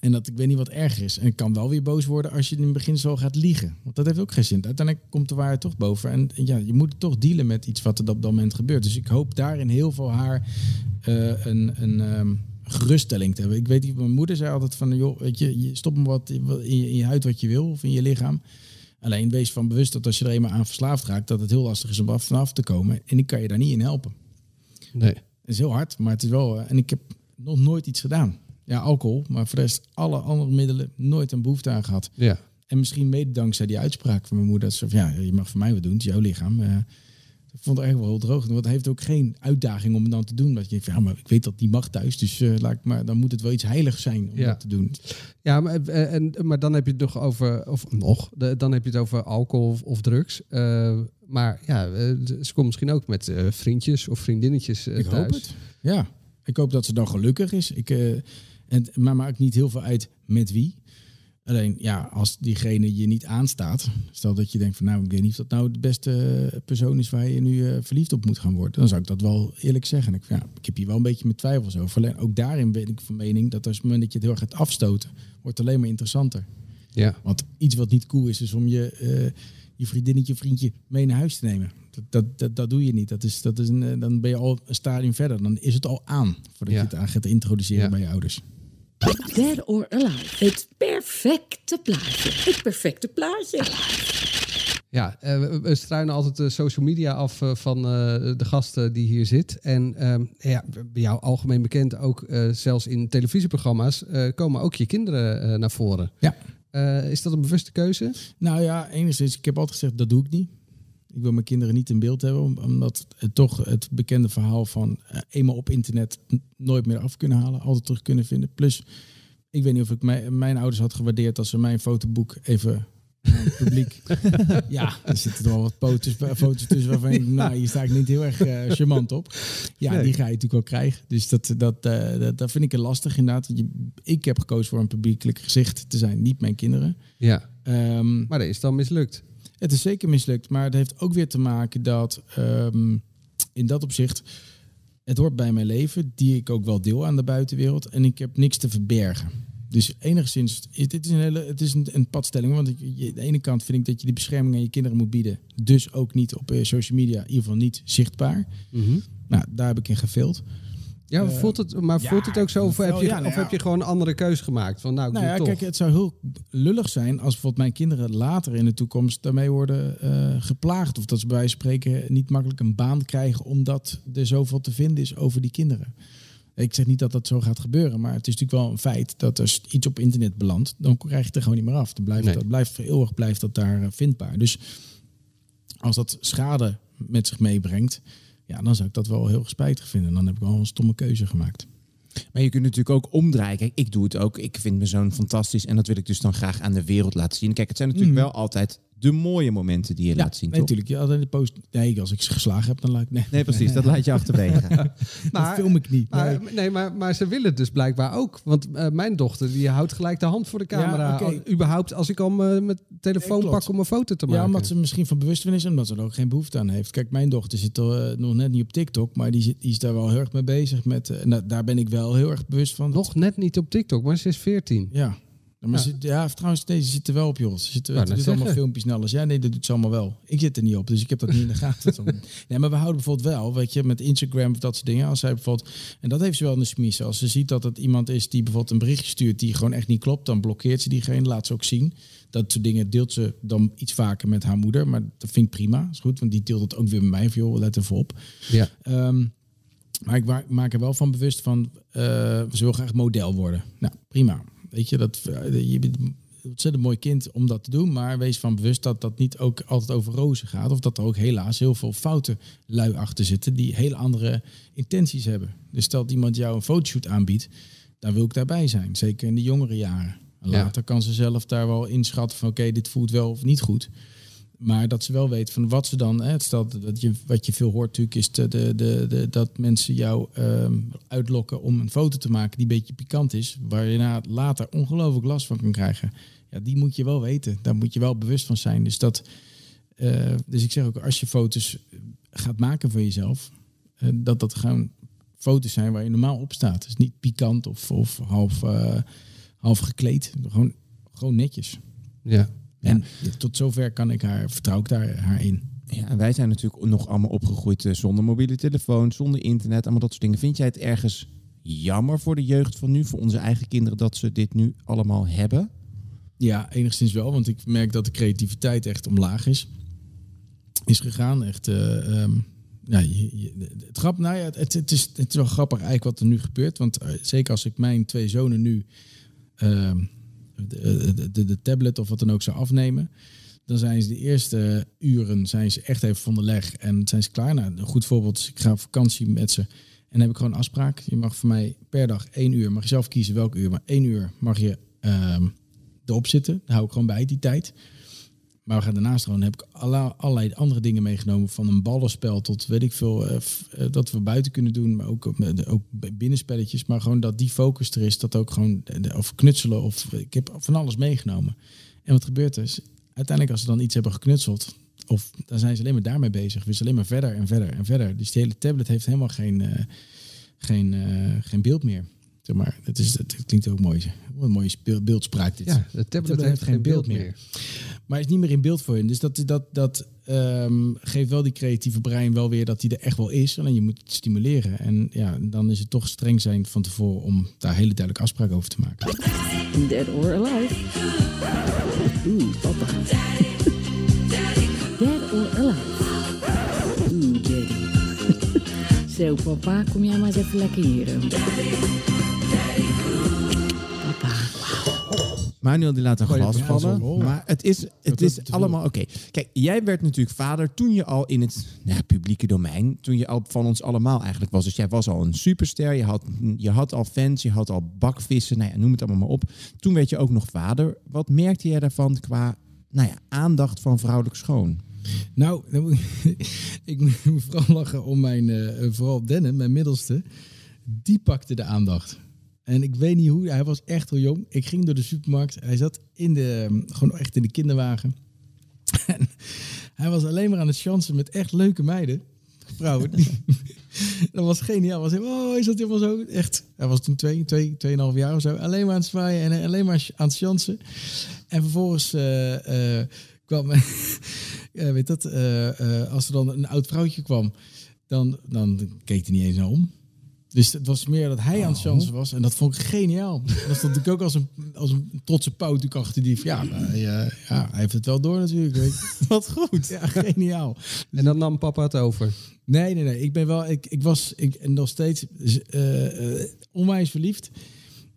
En dat ik weet niet wat erger is. En ik kan wel weer boos worden als je in het begin zo gaat liegen. Want dat heeft ook geen zin. Uiteindelijk komt de waarheid toch boven. En, ja, je moet toch dealen met iets wat er op dat moment gebeurt. Dus ik hoop daarin heel veel haar uh, een... een um, geruststelling te hebben. Ik weet niet, mijn moeder zei altijd van, joh, weet je, je stop me wat in je, in je huid wat je wil of in je lichaam. Alleen wees van bewust dat als je er eenmaal aan verslaafd raakt, dat het heel lastig is om af vanaf te komen. En ik kan je daar niet in helpen. Nee. Het is heel hard, maar het is wel. En ik heb nog nooit iets gedaan. Ja, alcohol. Maar voor de rest alle andere middelen nooit een behoefte aan gehad. Ja. En misschien mede dankzij die uitspraak van mijn moeder. Dat ze van, ja, je mag voor mij wat doen. Het is jouw lichaam. Eh, ik vond het eigenlijk wel heel droog. Want het heeft ook geen uitdaging om het dan te doen. Dat je denkt, ja, maar ik weet dat het niet mag thuis. Dus eh, laat ik maar, dan moet het wel iets heiligs zijn om Ja. dat te doen. Ja, maar, eh, en, maar dan heb je het nog over, of nog, de- dan heb je het over alcohol of, of drugs. Eh, maar ja, eh, ze komt misschien ook met eh, vriendjes of vriendinnetjes eh, Ik thuis. hoop het. Ja, ik hoop dat ze dan gelukkig is. Ik, eh, en, maar maakt niet heel veel uit met wie. Alleen, ja, als diegene je niet aanstaat. Stel dat je denkt van, nou, ik weet niet of dat nou de beste eh, persoon is waar je nu eh, verliefd op moet gaan worden. Dan zou ik dat wel eerlijk zeggen. Ik, ja, ik heb hier wel een beetje mijn twijfels over. Alleen ook daarin ben ik van mening dat als het moment dat je het heel erg gaat afstoten, wordt het alleen maar interessanter. Ja. Want iets wat niet cool is, is om je, eh, je vriendinnetje, vriendje mee naar huis te nemen. Dat, dat, dat, dat doe je niet. Dat is, dat is een, dan ben je al een stadium verder. Dan is het al aan voordat Ja. je het aan gaat introduceren Ja. bij je ouders. Dead or Alive. Het perfecte plaatje. Het perfecte plaatje. Ja, eh, we, struinen altijd de social media af eh, van eh, de gasten die hier zit. En ehm, ja, bij jou algemeen bekend ook, eh, zelfs in televisieprogramma's, eh, komen ook je kinderen eh, naar voren. Ja. Eh, is dat een bewuste keuze? Nou ja, enigszins. Ik heb altijd gezegd, dat doe ik niet. Ik wil mijn kinderen niet in beeld hebben, om- omdat het toch het bekende verhaal van eh, eenmaal op internet nooit meer af kunnen halen, altijd terug kunnen vinden. Plus, ik weet niet of ik mijn, mijn ouders had gewaardeerd als ze mijn fotoboek even het publiek. *laughs* ja, er zitten wel wat foto's, foto's tussen waarvan ik, *laughs* nou, hier sta ik niet heel erg eh, charmant op. Ja, Nee. die ga je natuurlijk wel krijgen. Dus dat, dat, eh, dat, dat vind ik lastig inderdaad. Je- Ik heb gekozen voor een publiekelijk gezicht te zijn, niet mijn kinderen. Ja. Ehm, Maar dat is dan mislukt. Het is zeker mislukt, maar het heeft ook weer te maken dat ehm, in dat opzicht het hoort bij mijn leven, die ik ook wel deel aan de buitenwereld en ik heb niks te verbergen. Dus enigszins, het, is een hele, het is een, een padstelling, want ik, je, aan de ene kant vind ik dat je die bescherming aan je kinderen moet bieden, dus ook niet op eh, social media, in ieder geval niet zichtbaar. Nou, daar heb ik in gefilmd. Ja, maar Eh, voelt het, maar ja, voelt het ook zo? Of, heb je, ja, nou of ja. heb je gewoon een andere keuze gemaakt? Van, nou, ik Nou ja, toch. kijk, het zou heel lullig zijn als bijvoorbeeld mijn kinderen later in de toekomst daarmee worden eh, geplaagd. Of dat ze bij wijze van spreken niet makkelijk een baan krijgen omdat er zoveel te vinden is over die kinderen. Ik zeg niet dat dat zo gaat gebeuren, maar het is natuurlijk wel een feit dat als iets op internet belandt, dan krijg je het er gewoon niet meer af. Dan blijft Nee. dat blijft voor eeuwig blijft dat daar eh, vindbaar. Dus als dat schade met zich meebrengt, ja, dan zou ik dat wel heel spijtig vinden. Dan heb ik wel een stomme keuze gemaakt. Maar je kunt natuurlijk ook omdraaien. Kijk, ik doe het ook. Ik vind mijn zoon fantastisch. En dat wil ik dus dan graag aan de wereld laten zien. Kijk, het zijn natuurlijk Mhm. wel altijd de mooie momenten die je laat zien, nee, toch? natuurlijk. Ja, altijd de post. Nee, als ik ze geslagen heb, dan laat ik. Nee, Nee, precies. Dat laat je achterwege. *laughs* dat film ik niet. Maar, Nee. nee, maar, maar ze willen het dus blijkbaar ook. Want eh, mijn dochter die houdt gelijk de hand voor de camera. Ja, oké. Al- Überhaupt als ik al mijn mijn telefoon Nee, pak om een foto te maken. Ja, omdat ze misschien van bewust van is en omdat ze er ook geen behoefte aan heeft. Kijk, mijn dochter zit er, eh, nog net niet op TikTok, maar die, zit, die is daar wel heel erg mee bezig. Met, eh, en da- daar ben ik wel heel erg bewust van. Nog net niet op TikTok, maar ze is 14. Ja. Ja, maar Ja. Ja, trouwens, deze zit er wel op, joh. Ze zit, Wou ze net doet allemaal filmpjes en alles. Ja, nee, dat doet ze allemaal wel. Ik zit er niet op, dus ik heb dat niet in de gaten. *laughs* nee, maar we houden bijvoorbeeld wel, weet je, met Instagram of dat soort dingen. Als zij bijvoorbeeld, en dat heeft ze wel in de smies. Als ze ziet dat het iemand is die bijvoorbeeld een berichtje stuurt die gewoon echt niet klopt, dan blokkeert ze diegene, laat ze ook zien. Dat soort dingen deelt ze dan iets vaker met haar moeder, maar dat vind ik prima. is goed, want die deelt het ook weer met mij. Joh, let even op. Ja. Ehm, maar ik maak er wel van bewust van, eh ze wil graag model worden. Nou, prima. Weet je, dat, eh, je bent een ontzettend mooi kind om dat te doen. Maar wees van bewust dat dat niet ook altijd over rozen gaat. Of dat er ook helaas heel veel fouten lui achter zitten die hele andere intenties hebben. Dus stel dat iemand jou een fotoshoot aanbiedt, dan wil ik daarbij zijn. Zeker in de jongere jaren. En Ja. Later kan ze zelf daar wel inschatten van oké, dit voelt wel of niet goed. Maar dat ze wel weet van wat ze dan. Hè, het stelt dat je, wat je veel hoort natuurlijk is de, de, de, de- dat mensen jou ehm, uitlokken om een foto te maken die een beetje pikant is. Waar je na later ongelooflijk last van kan krijgen. Ja, die moet je wel weten. Daar moet je wel bewust van zijn. Dus, dat, eh, dus ik zeg ook, als je foto's gaat maken van jezelf, eh, dat dat gewoon foto's zijn waar je normaal op staat. Dus niet pikant of, of half, eh, half gekleed. Gewoon, gewoon netjes. Ja. En tot zover kan ik haar, vertrouw ik daar haar in. Ja, en wij zijn natuurlijk nog allemaal opgegroeid eh, zonder mobiele telefoon, zonder internet, allemaal dat soort dingen. Vind jij het ergens jammer voor de jeugd van nu, voor onze eigen kinderen, dat ze dit nu allemaal hebben? Ja, enigszins wel, want ik merk dat de creativiteit echt omlaag is. Is gegaan. Echt, je- je- het, grap, nou ja, het, het, is, het is wel grappig eigenlijk wat er nu gebeurt. Want eh, zeker als ik mijn twee zonen nu ehm, de, tablet of wat dan ook zou afnemen. Dan zijn ze de eerste uren zijn ze echt even van de leg en zijn ze klaar. Nou, een goed voorbeeld ik ga op vakantie met ze. En dan heb ik gewoon afspraak. Je mag voor mij per dag één uur, mag je zelf kiezen welk uur, maar één uur mag je ehm, erop zitten. Daar hou ik gewoon bij die tijd. Maar we gaan daarnaast gewoon, heb ik alle, allerlei andere dingen meegenomen. Van een ballenspel tot weet ik veel, eh, eh, dat we buiten kunnen doen. Maar ook, eh, ook binnenspelletjes. Maar gewoon dat die focus er is. Dat ook gewoon, of knutselen. Of ik heb van alles meegenomen. En wat gebeurt er? is, Uiteindelijk als ze dan iets hebben geknutseld. Of dan zijn ze alleen maar daarmee bezig. Dus alleen maar verder en verder en verder. Dus die hele tablet heeft helemaal geen, geen, geen beeld meer. Zeg maar, het, is, het klinkt ook mooi. Wat een mooie beeldspraak dit. Ja, de tablet heeft geen beeld meer. Maar is niet meer in beeld voor je. Dus dat, dat, dat ehm, geeft wel die creatieve brein wel weer dat hij er echt wel is. Alleen je moet het stimuleren. En ja, dan is het toch streng zijn van tevoren om daar hele duidelijke afspraken over te maken. Dead or alive. Oeh, papa. *laughs* Dead or alive. Oeh, daddy. *laughs* Zo, papa, kom jij maar eens even lekker hier. Manuel die laat een glas vallen. Maar het is, het is allemaal oké. Kijk, jij werd natuurlijk vader toen je al in het nou, publieke domein, toen je al van ons allemaal eigenlijk was. Dus jij was al een superster, je had, je had al fans, je had al bakvissen, nou ja, noem het allemaal maar op. Toen werd je ook nog vader. Wat merkte jij daarvan qua nou ja, aandacht van vrouwelijk schoon? Nou, *laughs* ik moet vooral lachen om mijn, eh, vooral Dennen, mijn middelste. Die pakte de aandacht. En ik weet niet hoe, hij was echt heel jong. Ik ging door de supermarkt. Hij zat in de, eh, gewoon echt in de kinderwagen. *laughs* En hij was alleen maar aan het chansen met echt leuke meiden. Vrouwen. *laughs* dat was geniaal. Was, hij- oh, hij zat helemaal zo. Echt. Hij was toen twee, twee, tweeënhalf jaar of zo. Alleen maar aan het zwaaien en alleen maar aan het chansen. En vervolgens eh, eh, kwam... *laughs* weet dat, eh, als er dan een oud vrouwtje kwam, dan, dan keek hij niet eens naar om. Dus het was meer dat hij aan het chansen was. En dat vond ik geniaal. Dat stond natuurlijk ook als een, als een trotse pauw achter die. van, Ja, maar eh, ja, hij heeft het wel door natuurlijk. Weet je. *laughs* Wat goed. Ja, geniaal. En dan nam papa het over. Nee, nee, nee. Ik ben wel. Ik, ik was ik, en nog steeds eh, eh, onwijs verliefd.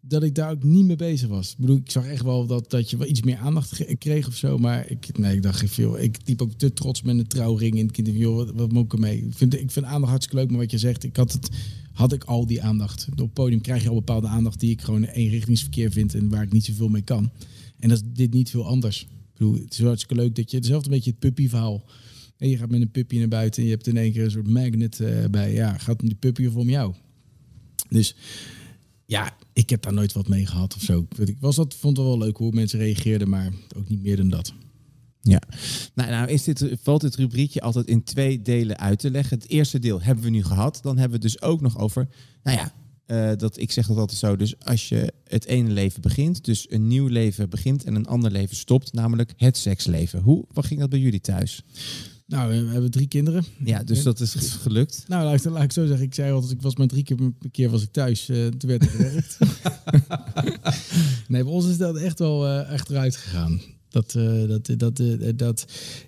Dat ik daar ook niet mee bezig was. Ik bedoel, ik zag echt wel dat, dat je wel iets meer aandacht kreeg of zo. Maar ik, nee, ik dacht veel. Ik liep ook te trots met een trouwring in het kind. Joh, wat, moet ik ermee? Ik vind, ik vind aandacht hartstikke leuk. Maar wat je zegt, ik had het. Had ik al die aandacht. Op het podium krijg je al bepaalde aandacht die ik gewoon eenrichtingsverkeer vind en waar ik niet zoveel mee kan. En dat is dit niet veel anders. Ik bedoel, het is hartstikke leuk dat je hetzelfde beetje het puppyverhaal. En je gaat met een puppy naar buiten en je hebt in één keer een soort magnet eh, bij. Ja, gaat die puppy of om jou? Dus ja, ik heb daar nooit wat mee gehad of zo. Ik was dat, vond het wel leuk hoe mensen reageerden, maar ook niet meer dan dat. Ja, nou, nou is dit, valt dit rubriekje altijd in twee delen uit te leggen. Het eerste deel hebben we nu gehad. Dan hebben we het dus ook nog over, nou ja, eh, dat, ik zeg dat altijd zo. Dus als je het ene leven begint, dus een nieuw leven begint en een ander leven stopt, namelijk het seksleven. Hoe, wat ging dat bij jullie thuis? Nou, we hebben drie kinderen. Ja, dus dat is gelukt. Nou, laat ik, laat ik zo zeggen. Ik zei altijd, ik was maar drie keer keer was ik thuis. toen werd er gewerkt. *laughs* nee, bij ons is dat echt wel eh, echt eruit gegaan. Dat, eh, dat, dat, dat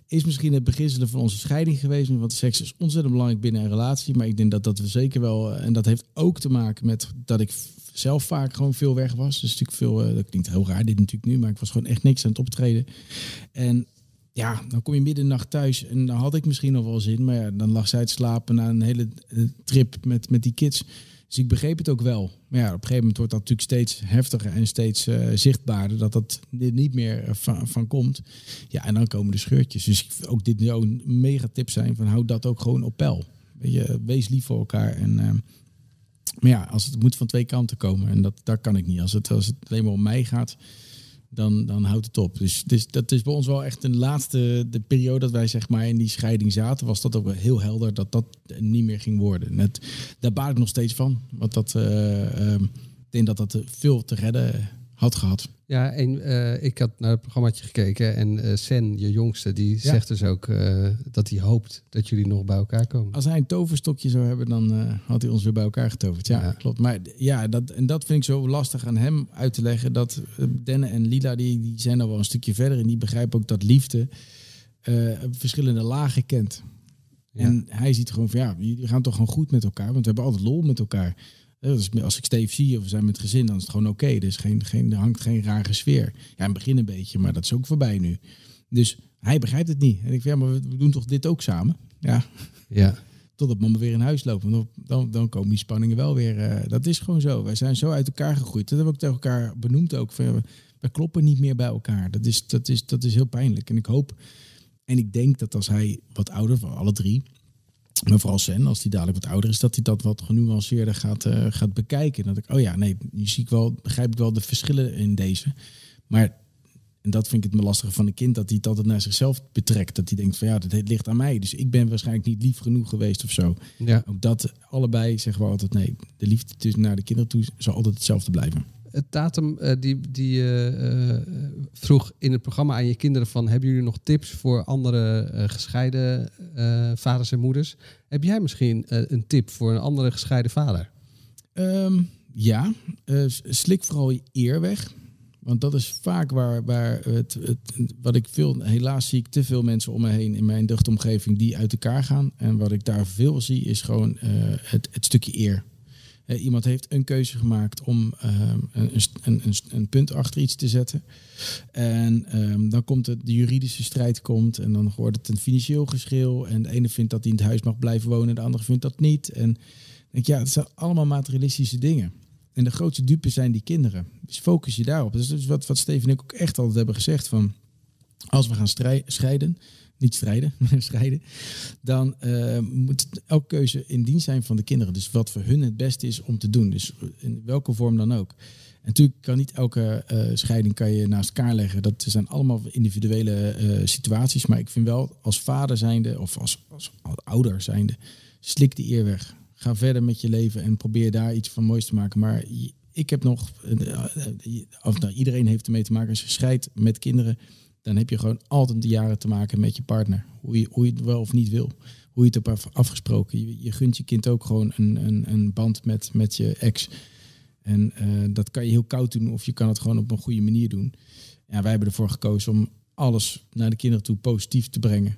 is misschien het beginselen van onze scheiding geweest. Want seks is ontzettend belangrijk binnen een relatie. Maar ik denk dat dat we zeker wel... en dat heeft ook te maken met dat ik zelf vaak gewoon veel weg was. Dus natuurlijk veel... dat klinkt heel raar dit natuurlijk nu. Maar ik was gewoon echt niks aan het optreden. En ja, dan kom je midden in de nacht thuis en dan had ik misschien nog wel zin. Maar ja, dan lag zij te slapen na een hele eh, trip met, met die kids. Dus ik begreep het ook wel. Maar ja, op een gegeven moment wordt dat natuurlijk steeds heftiger en steeds eh, zichtbaarder. Dat dat niet meer eh, van, van komt. Ja, en dan komen de scheurtjes. Dus ook dit ook een mega tip zijn van hou dat ook gewoon op peil. Weet je, wees lief voor elkaar. En, maar ja, als het moet van twee kanten komen. En dat, daar kan ik niet. Als het, als het alleen maar om mij gaat, dan, dan houdt het op. Dus, dus dat is bij ons wel echt een laatste de periode dat wij zeg maar in die scheiding zaten, was dat ook wel heel helder dat dat niet meer ging worden. Net, daar baar ik nog steeds van. Want dat, ehm, ik denk dat dat eh, veel te redden had gehad. Ja, en eh, ik had naar het programmaatje gekeken en eh Sen, je jongste, die zegt dus ook eh, dat hij hoopt dat jullie nog bij elkaar komen. Als hij een toverstokje zou hebben, dan eh, had hij ons weer bij elkaar getoverd. Ja, klopt. Maar ja, dat, en dat vind ik zo lastig aan hem uit te leggen. Dat Denne en Lila, die, die zijn al wel een stukje verder. En die begrijpen ook dat liefde eh, verschillende lagen kent. En hij ziet gewoon van ja, jullie gaan toch gewoon goed met elkaar, want we hebben altijd lol met elkaar. Dus als ik Steve zie of we zijn met gezin, dan is het gewoon oké. Er, is geen, geen, er hangt geen rare sfeer. Ja, in het begin een beetje, maar dat is ook voorbij nu. Dus hij begrijpt het niet. En ik vind, ja, maar we doen toch dit ook samen? Ja. Ja. Totdat mama weer in huis loopt. Want dan, dan, komen die spanningen wel weer. eh, dat is gewoon zo. Wij zijn zo uit elkaar gegroeid. Dat hebben we ook tegen elkaar benoemd ook. Van, we- kloppen niet meer bij elkaar. Dat is, dat, is, dat is heel pijnlijk. En ik hoop en ik denk dat als hij wat ouder, van alle drie, maar vooral Sen, als hij dadelijk wat ouder is, dat hij dat wat genuanceerder gaat, eh, gaat bekijken. Dat ik, oh ja, nee, nu zie ik wel, begrijp ik wel de verschillen in deze. Maar, en dat vind ik het me lastige van een kind, dat hij het altijd naar zichzelf betrekt. Dat hij denkt van ja, dat ligt aan mij. Dus ik ben waarschijnlijk niet lief genoeg geweest of zo. Ja. Ook dat, allebei zeggen we altijd nee. De liefde tussen naar de kinderen toe zal altijd hetzelfde blijven. Eh, Tatum eh, die, die eh, eh, vroeg in het programma aan je kinderen van... hebben jullie nog tips voor andere gescheiden vaders en moeders? Heb jij misschien een tip voor een andere gescheiden vader? Ehm, ja, slik vooral je eer weg. Want dat is vaak waar, waar het, het, wat ik veel, helaas zie ik te veel mensen om me heen in mijn dichtomgeving die uit elkaar gaan. En wat ik daar veel zie is gewoon het, het stukje eer. Eh, iemand heeft een keuze gemaakt om ehm, een, een, een, een punt achter iets te zetten. En ehm, dan komt het, de juridische strijd komt en dan wordt het een financieel geschil. En de ene vindt dat hij in het huis mag blijven wonen, de andere vindt dat niet. En denk ja, het zijn allemaal materialistische dingen. En de grootste dupe zijn die kinderen. Dus focus je daarop. Is dus wat, wat Steven en ik ook echt altijd hebben gezegd. Van, als we gaan scheiden, niet strijden, *laughs* maar scheiden, dan eh, moet elke keuze in dienst zijn van de kinderen. Dus wat voor hun het beste is om te doen. Dus in welke vorm dan ook. En natuurlijk kan niet elke eh, scheiding kan je naast elkaar leggen. Dat zijn allemaal individuele eh, situaties. Maar ik vind wel als vader zijnde of als, als ouder zijnde, slik die eer weg. Ga verder met je leven en probeer daar iets van moois te maken. Maar ik heb nog, of nou, iedereen heeft ermee te maken als je scheidt met kinderen. Dan heb je gewoon altijd de jaren te maken met je partner. Hoe je, hoe je het wel of niet wil. Hoe je het op hebt afgesproken. Je, je gunt je kind ook gewoon een, een, een band met, met je ex. En eh, dat kan je heel koud doen of je kan het gewoon op een goede manier doen. Ja, wij hebben ervoor gekozen om alles naar de kinderen toe positief te brengen.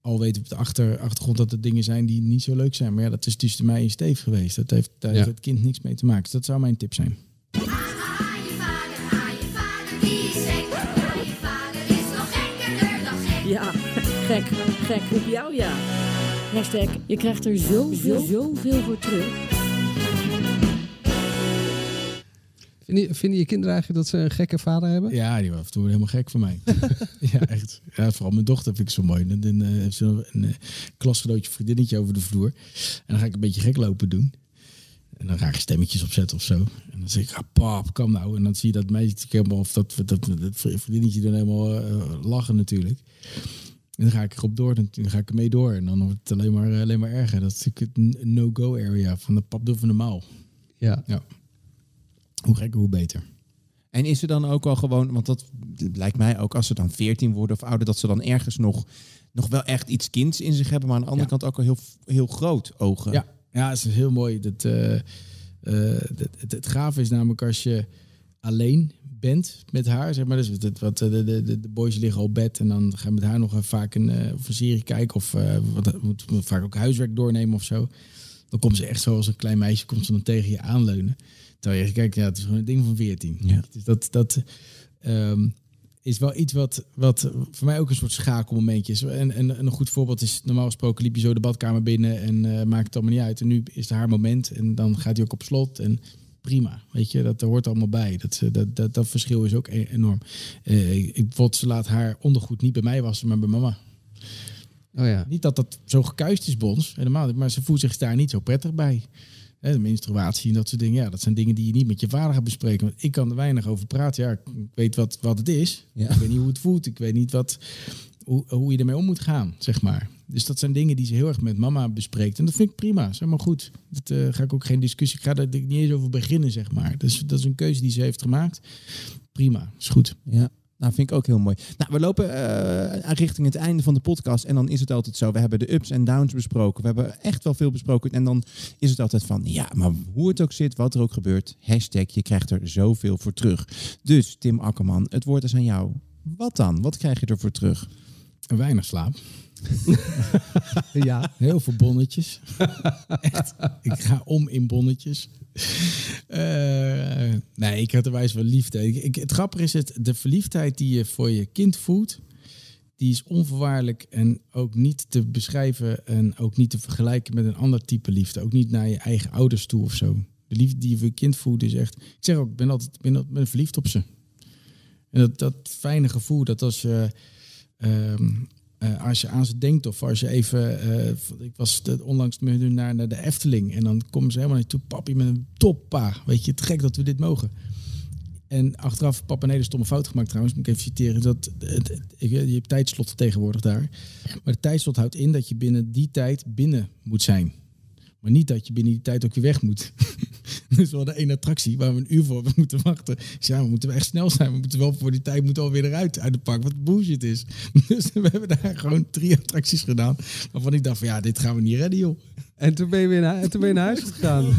Al weten we op de achter, achtergrond dat er dingen zijn die niet zo leuk zijn. Maar ja, dat is tussen mij en Steve geweest. Dat heeft, daar Ja. het kind niks mee te maken. Dus dat zou mijn tip zijn. Ja, gek, gek op jou ja. Hashtag, je krijgt er zoveel, zoveel voor terug. Vinden, je- vinden je kinderen eigenlijk dat ze een gekke vader hebben? Ja, die was af en toe helemaal gek voor mij. *laughs* ja, echt. Ja, vooral mijn dochter vind ik zo mooi. Dan, dan eh, heeft ze een, een eh, klasgenootje, vriendinnetje over de vloer. En dan ga ik een beetje gek lopen doen. En dan ga ik stemmetjes opzetten of zo. En dan zeg ik, ah, pap, kom nou. En dan zie je dat meisje helemaal, of dat, dat, dat, dat vriendinnetje dan helemaal eh, lachen natuurlijk. En dan ga ik erop door, dan, dan ga ik ermee door. En dan wordt het alleen maar, eh, alleen maar erger. Dat is natuurlijk het no-go area van de pap doe van de mouw. Ja. ja. Hoe gekker, hoe beter. En is er dan ook al gewoon, want dat lijkt mij ook als ze dan 14 worden of ouder, dat ze dan ergens nog, nog wel echt iets kinds in zich hebben, maar aan de andere Ja. kant ook al heel, heel groot ogen. Ja, ja het is heel mooi. Dat, eh, eh, dat- het, het gave is namelijk als je alleen bent met haar, zeg maar. Dus het, wat, de, de, de, de boys liggen op bed en dan ga je met haar nog vaak een, eh, of een serie kijken of eh, wat, moet, vaak ook huiswerk doornemen of zo. Dan komt ze echt zo als een klein meisje, komt ze dan tegen je aanleunen. Terwijl je kijkt, ja, het is gewoon een ding van 14. Ja. Dus dat, dat ehm, is wel iets wat, wat voor mij ook een soort schakelmomentje is. En, en, en een goed voorbeeld is, normaal gesproken liep je zo de badkamer binnen en eh, maakt het allemaal niet uit. En nu is het haar moment en dan gaat hij ook op slot en prima. Weet je, dat hoort allemaal bij. Dat, dat, dat, dat verschil is ook e- enorm. Eh, ik, bijvoorbeeld, ze laat haar ondergoed niet bij mij wassen, maar bij mama. Oh ja. Niet dat dat zo gekuist is, Bons, helemaal niet. Maar ze voelt zich daar niet zo prettig bij. Hè, de menstruatie en dat soort dingen. Ja, dat zijn dingen die je niet met je vader gaat bespreken. Want ik kan er weinig over praten. Ja, ik weet wat, wat het is. Ja. Ik weet niet hoe het voelt. Ik weet niet wat, hoe, hoe je ermee om moet gaan, zeg maar. Dus dat zijn dingen die ze heel erg met mama bespreekt. En dat vind ik prima. Zeg maar goed. Dat eh, ga ik ook geen discussie. Ik ga daar niet eens over beginnen, zeg maar. Dus dat is een keuze die ze heeft gemaakt. Prima, is goed. Ja. Nou, vind ik ook heel mooi. Nou, we lopen eh, richting het einde van de podcast. En dan is het altijd zo. We hebben de ups en downs besproken. We hebben echt wel veel besproken. En dan is het altijd van, ja, maar hoe het ook zit, wat er ook gebeurt. Hashtag, je krijgt er zoveel voor terug. Dus, Tim Akkerman, het woord is aan jou. Wat dan? Wat krijg je ervoor terug? Weinig slaap. *laughs* ja. Heel veel bonnetjes. *laughs* Echt. Ik ga om in bonnetjes. Eh, nee, ik had er wijs van liefde. Ik, het grappige is, het, de verliefdheid die je voor je kind voelt, die is onvoorwaardelijk en ook niet te beschrijven en ook niet te vergelijken met een ander type liefde. Ook niet naar je eigen ouders toe of zo. De liefde die je voor je kind voelt is echt... Ik zeg ook, ik ben altijd ben, ben verliefd op ze. En dat, dat fijne gevoel dat als je... ehm, eh, als je aan ze denkt of als je even... eh, ik was de- onlangs met hun naar, naar de Efteling en dan komen ze helemaal naartoe. Papi met een toppa. Weet je, het gek dat we dit mogen. En achteraf, papa een hele stomme fout gemaakt trouwens, moet ik even citeren. Dat, het, het- ik- je hebt tijdslot tegenwoordig daar. Maar de tijdslot houdt in dat je binnen die tijd binnen moet zijn. Maar niet dat je binnen die tijd ook weer weg moet. *laughs* dus we hadden één attractie waar we een uur voor hebben moeten wachten. Dus ja, we moeten echt snel zijn. We moeten wel voor die tijd moeten we alweer eruit uit het park. Wat bullshit is. *laughs* Dus we hebben daar gewoon drie attracties gedaan. Waarvan ik dacht van ja, dit gaan we niet redden joh. En toen ben je weer naar, en toen ben je naar huis gegaan. *laughs*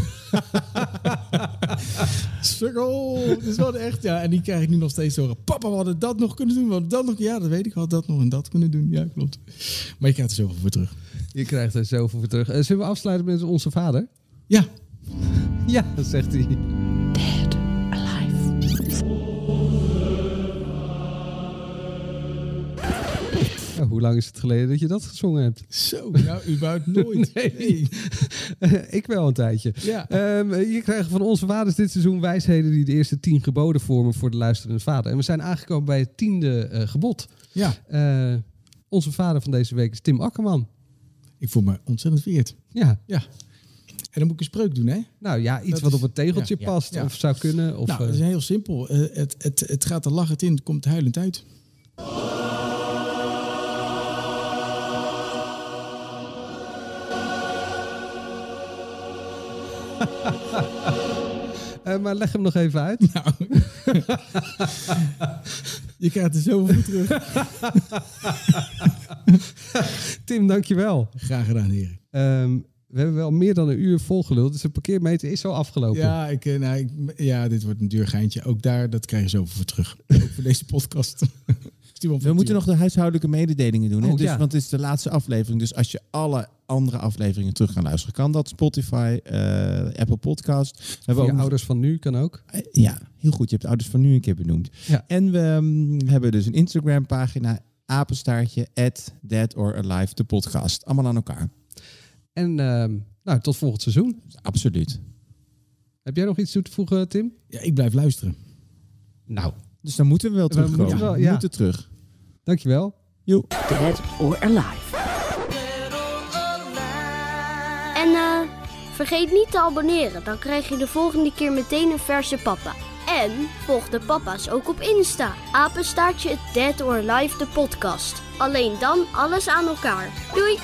Sukkel! Dat is wel echt, ja. En die krijg ik nu nog steeds te horen. Papa, we hadden dat nog kunnen doen. We hadden dat nog. Ja, dat weet ik. We hadden dat nog en dat kunnen doen. Ja, klopt. Maar je krijgt er zoveel voor terug. Je krijgt er zoveel voor terug. Eh, zullen we afsluiten met onze vader? Ja. *laughs* Ja, zegt hij. Ja, hoe lang is het geleden dat je dat gezongen hebt? Zo, nou, überhaupt *laughs* nooit. Nee. *laughs* ik wel een tijdje. Ja. Ehm, je krijgt van onze vaders dit seizoen wijsheden die de eerste tien geboden vormen voor de luisterende vader. En we zijn aangekomen bij het tiende eh, gebod. Ja. Eh, onze vader van deze week is Tim Akkerman. Ik voel me ontzettend vereerd. Ja. Ja. En dan moet ik een spreuk doen, hè? Nou ja, iets Dat wat is- op een tegeltje ja, past ja. of zou kunnen. Of, nou, eh, dat is heel simpel. Eh, het, het, het gaat er lachend in, het komt huilend uit. *laughs* eh, maar leg hem nog even uit. *laughs* Nou, *laughs* je krijgt er zoveel voor terug. Tim, dankjewel. Graag gedaan, heren. Ehm, we hebben wel meer dan een uur volgeluld, dus de parkeermeter is zo afgelopen. Ja, ik, eh, nou, ik, ja, dit wordt een duur geintje. Ook daar, dat krijg je zoveel voor terug. *laughs* Ook voor deze podcast. *laughs* We moeten nog de huishoudelijke mededelingen doen. Hè? Oh, dus, ja. Want het is de laatste aflevering. Dus als je alle andere afleveringen terug gaat luisteren, kan dat. Spotify, eh, Apple Podcast. We hebben ook ouders van nu kan ook. Eh, Ja, heel goed. Je hebt de ouders van nu een keer benoemd. Ja. En we mm, hebben dus een Instagram pagina. Apenstaartje, at Dead or Alive, de podcast. Allemaal aan elkaar. En ehm, nou, tot volgend seizoen. Absoluut. Heb jij nog iets toe te voegen, Tim? Ja, ik blijf luisteren. Nou, Dus dan moeten we wel We terugkomen. moeten wel, we ja. moeten terug. dankjewel. Joe. Dead or Alive. En eh, vergeet niet te abonneren, dan krijg je de volgende keer meteen een verse papa. En volg de papa's ook op Insta. Apenstaartje Dead or Live de podcast. Alleen dan alles aan elkaar. Doei!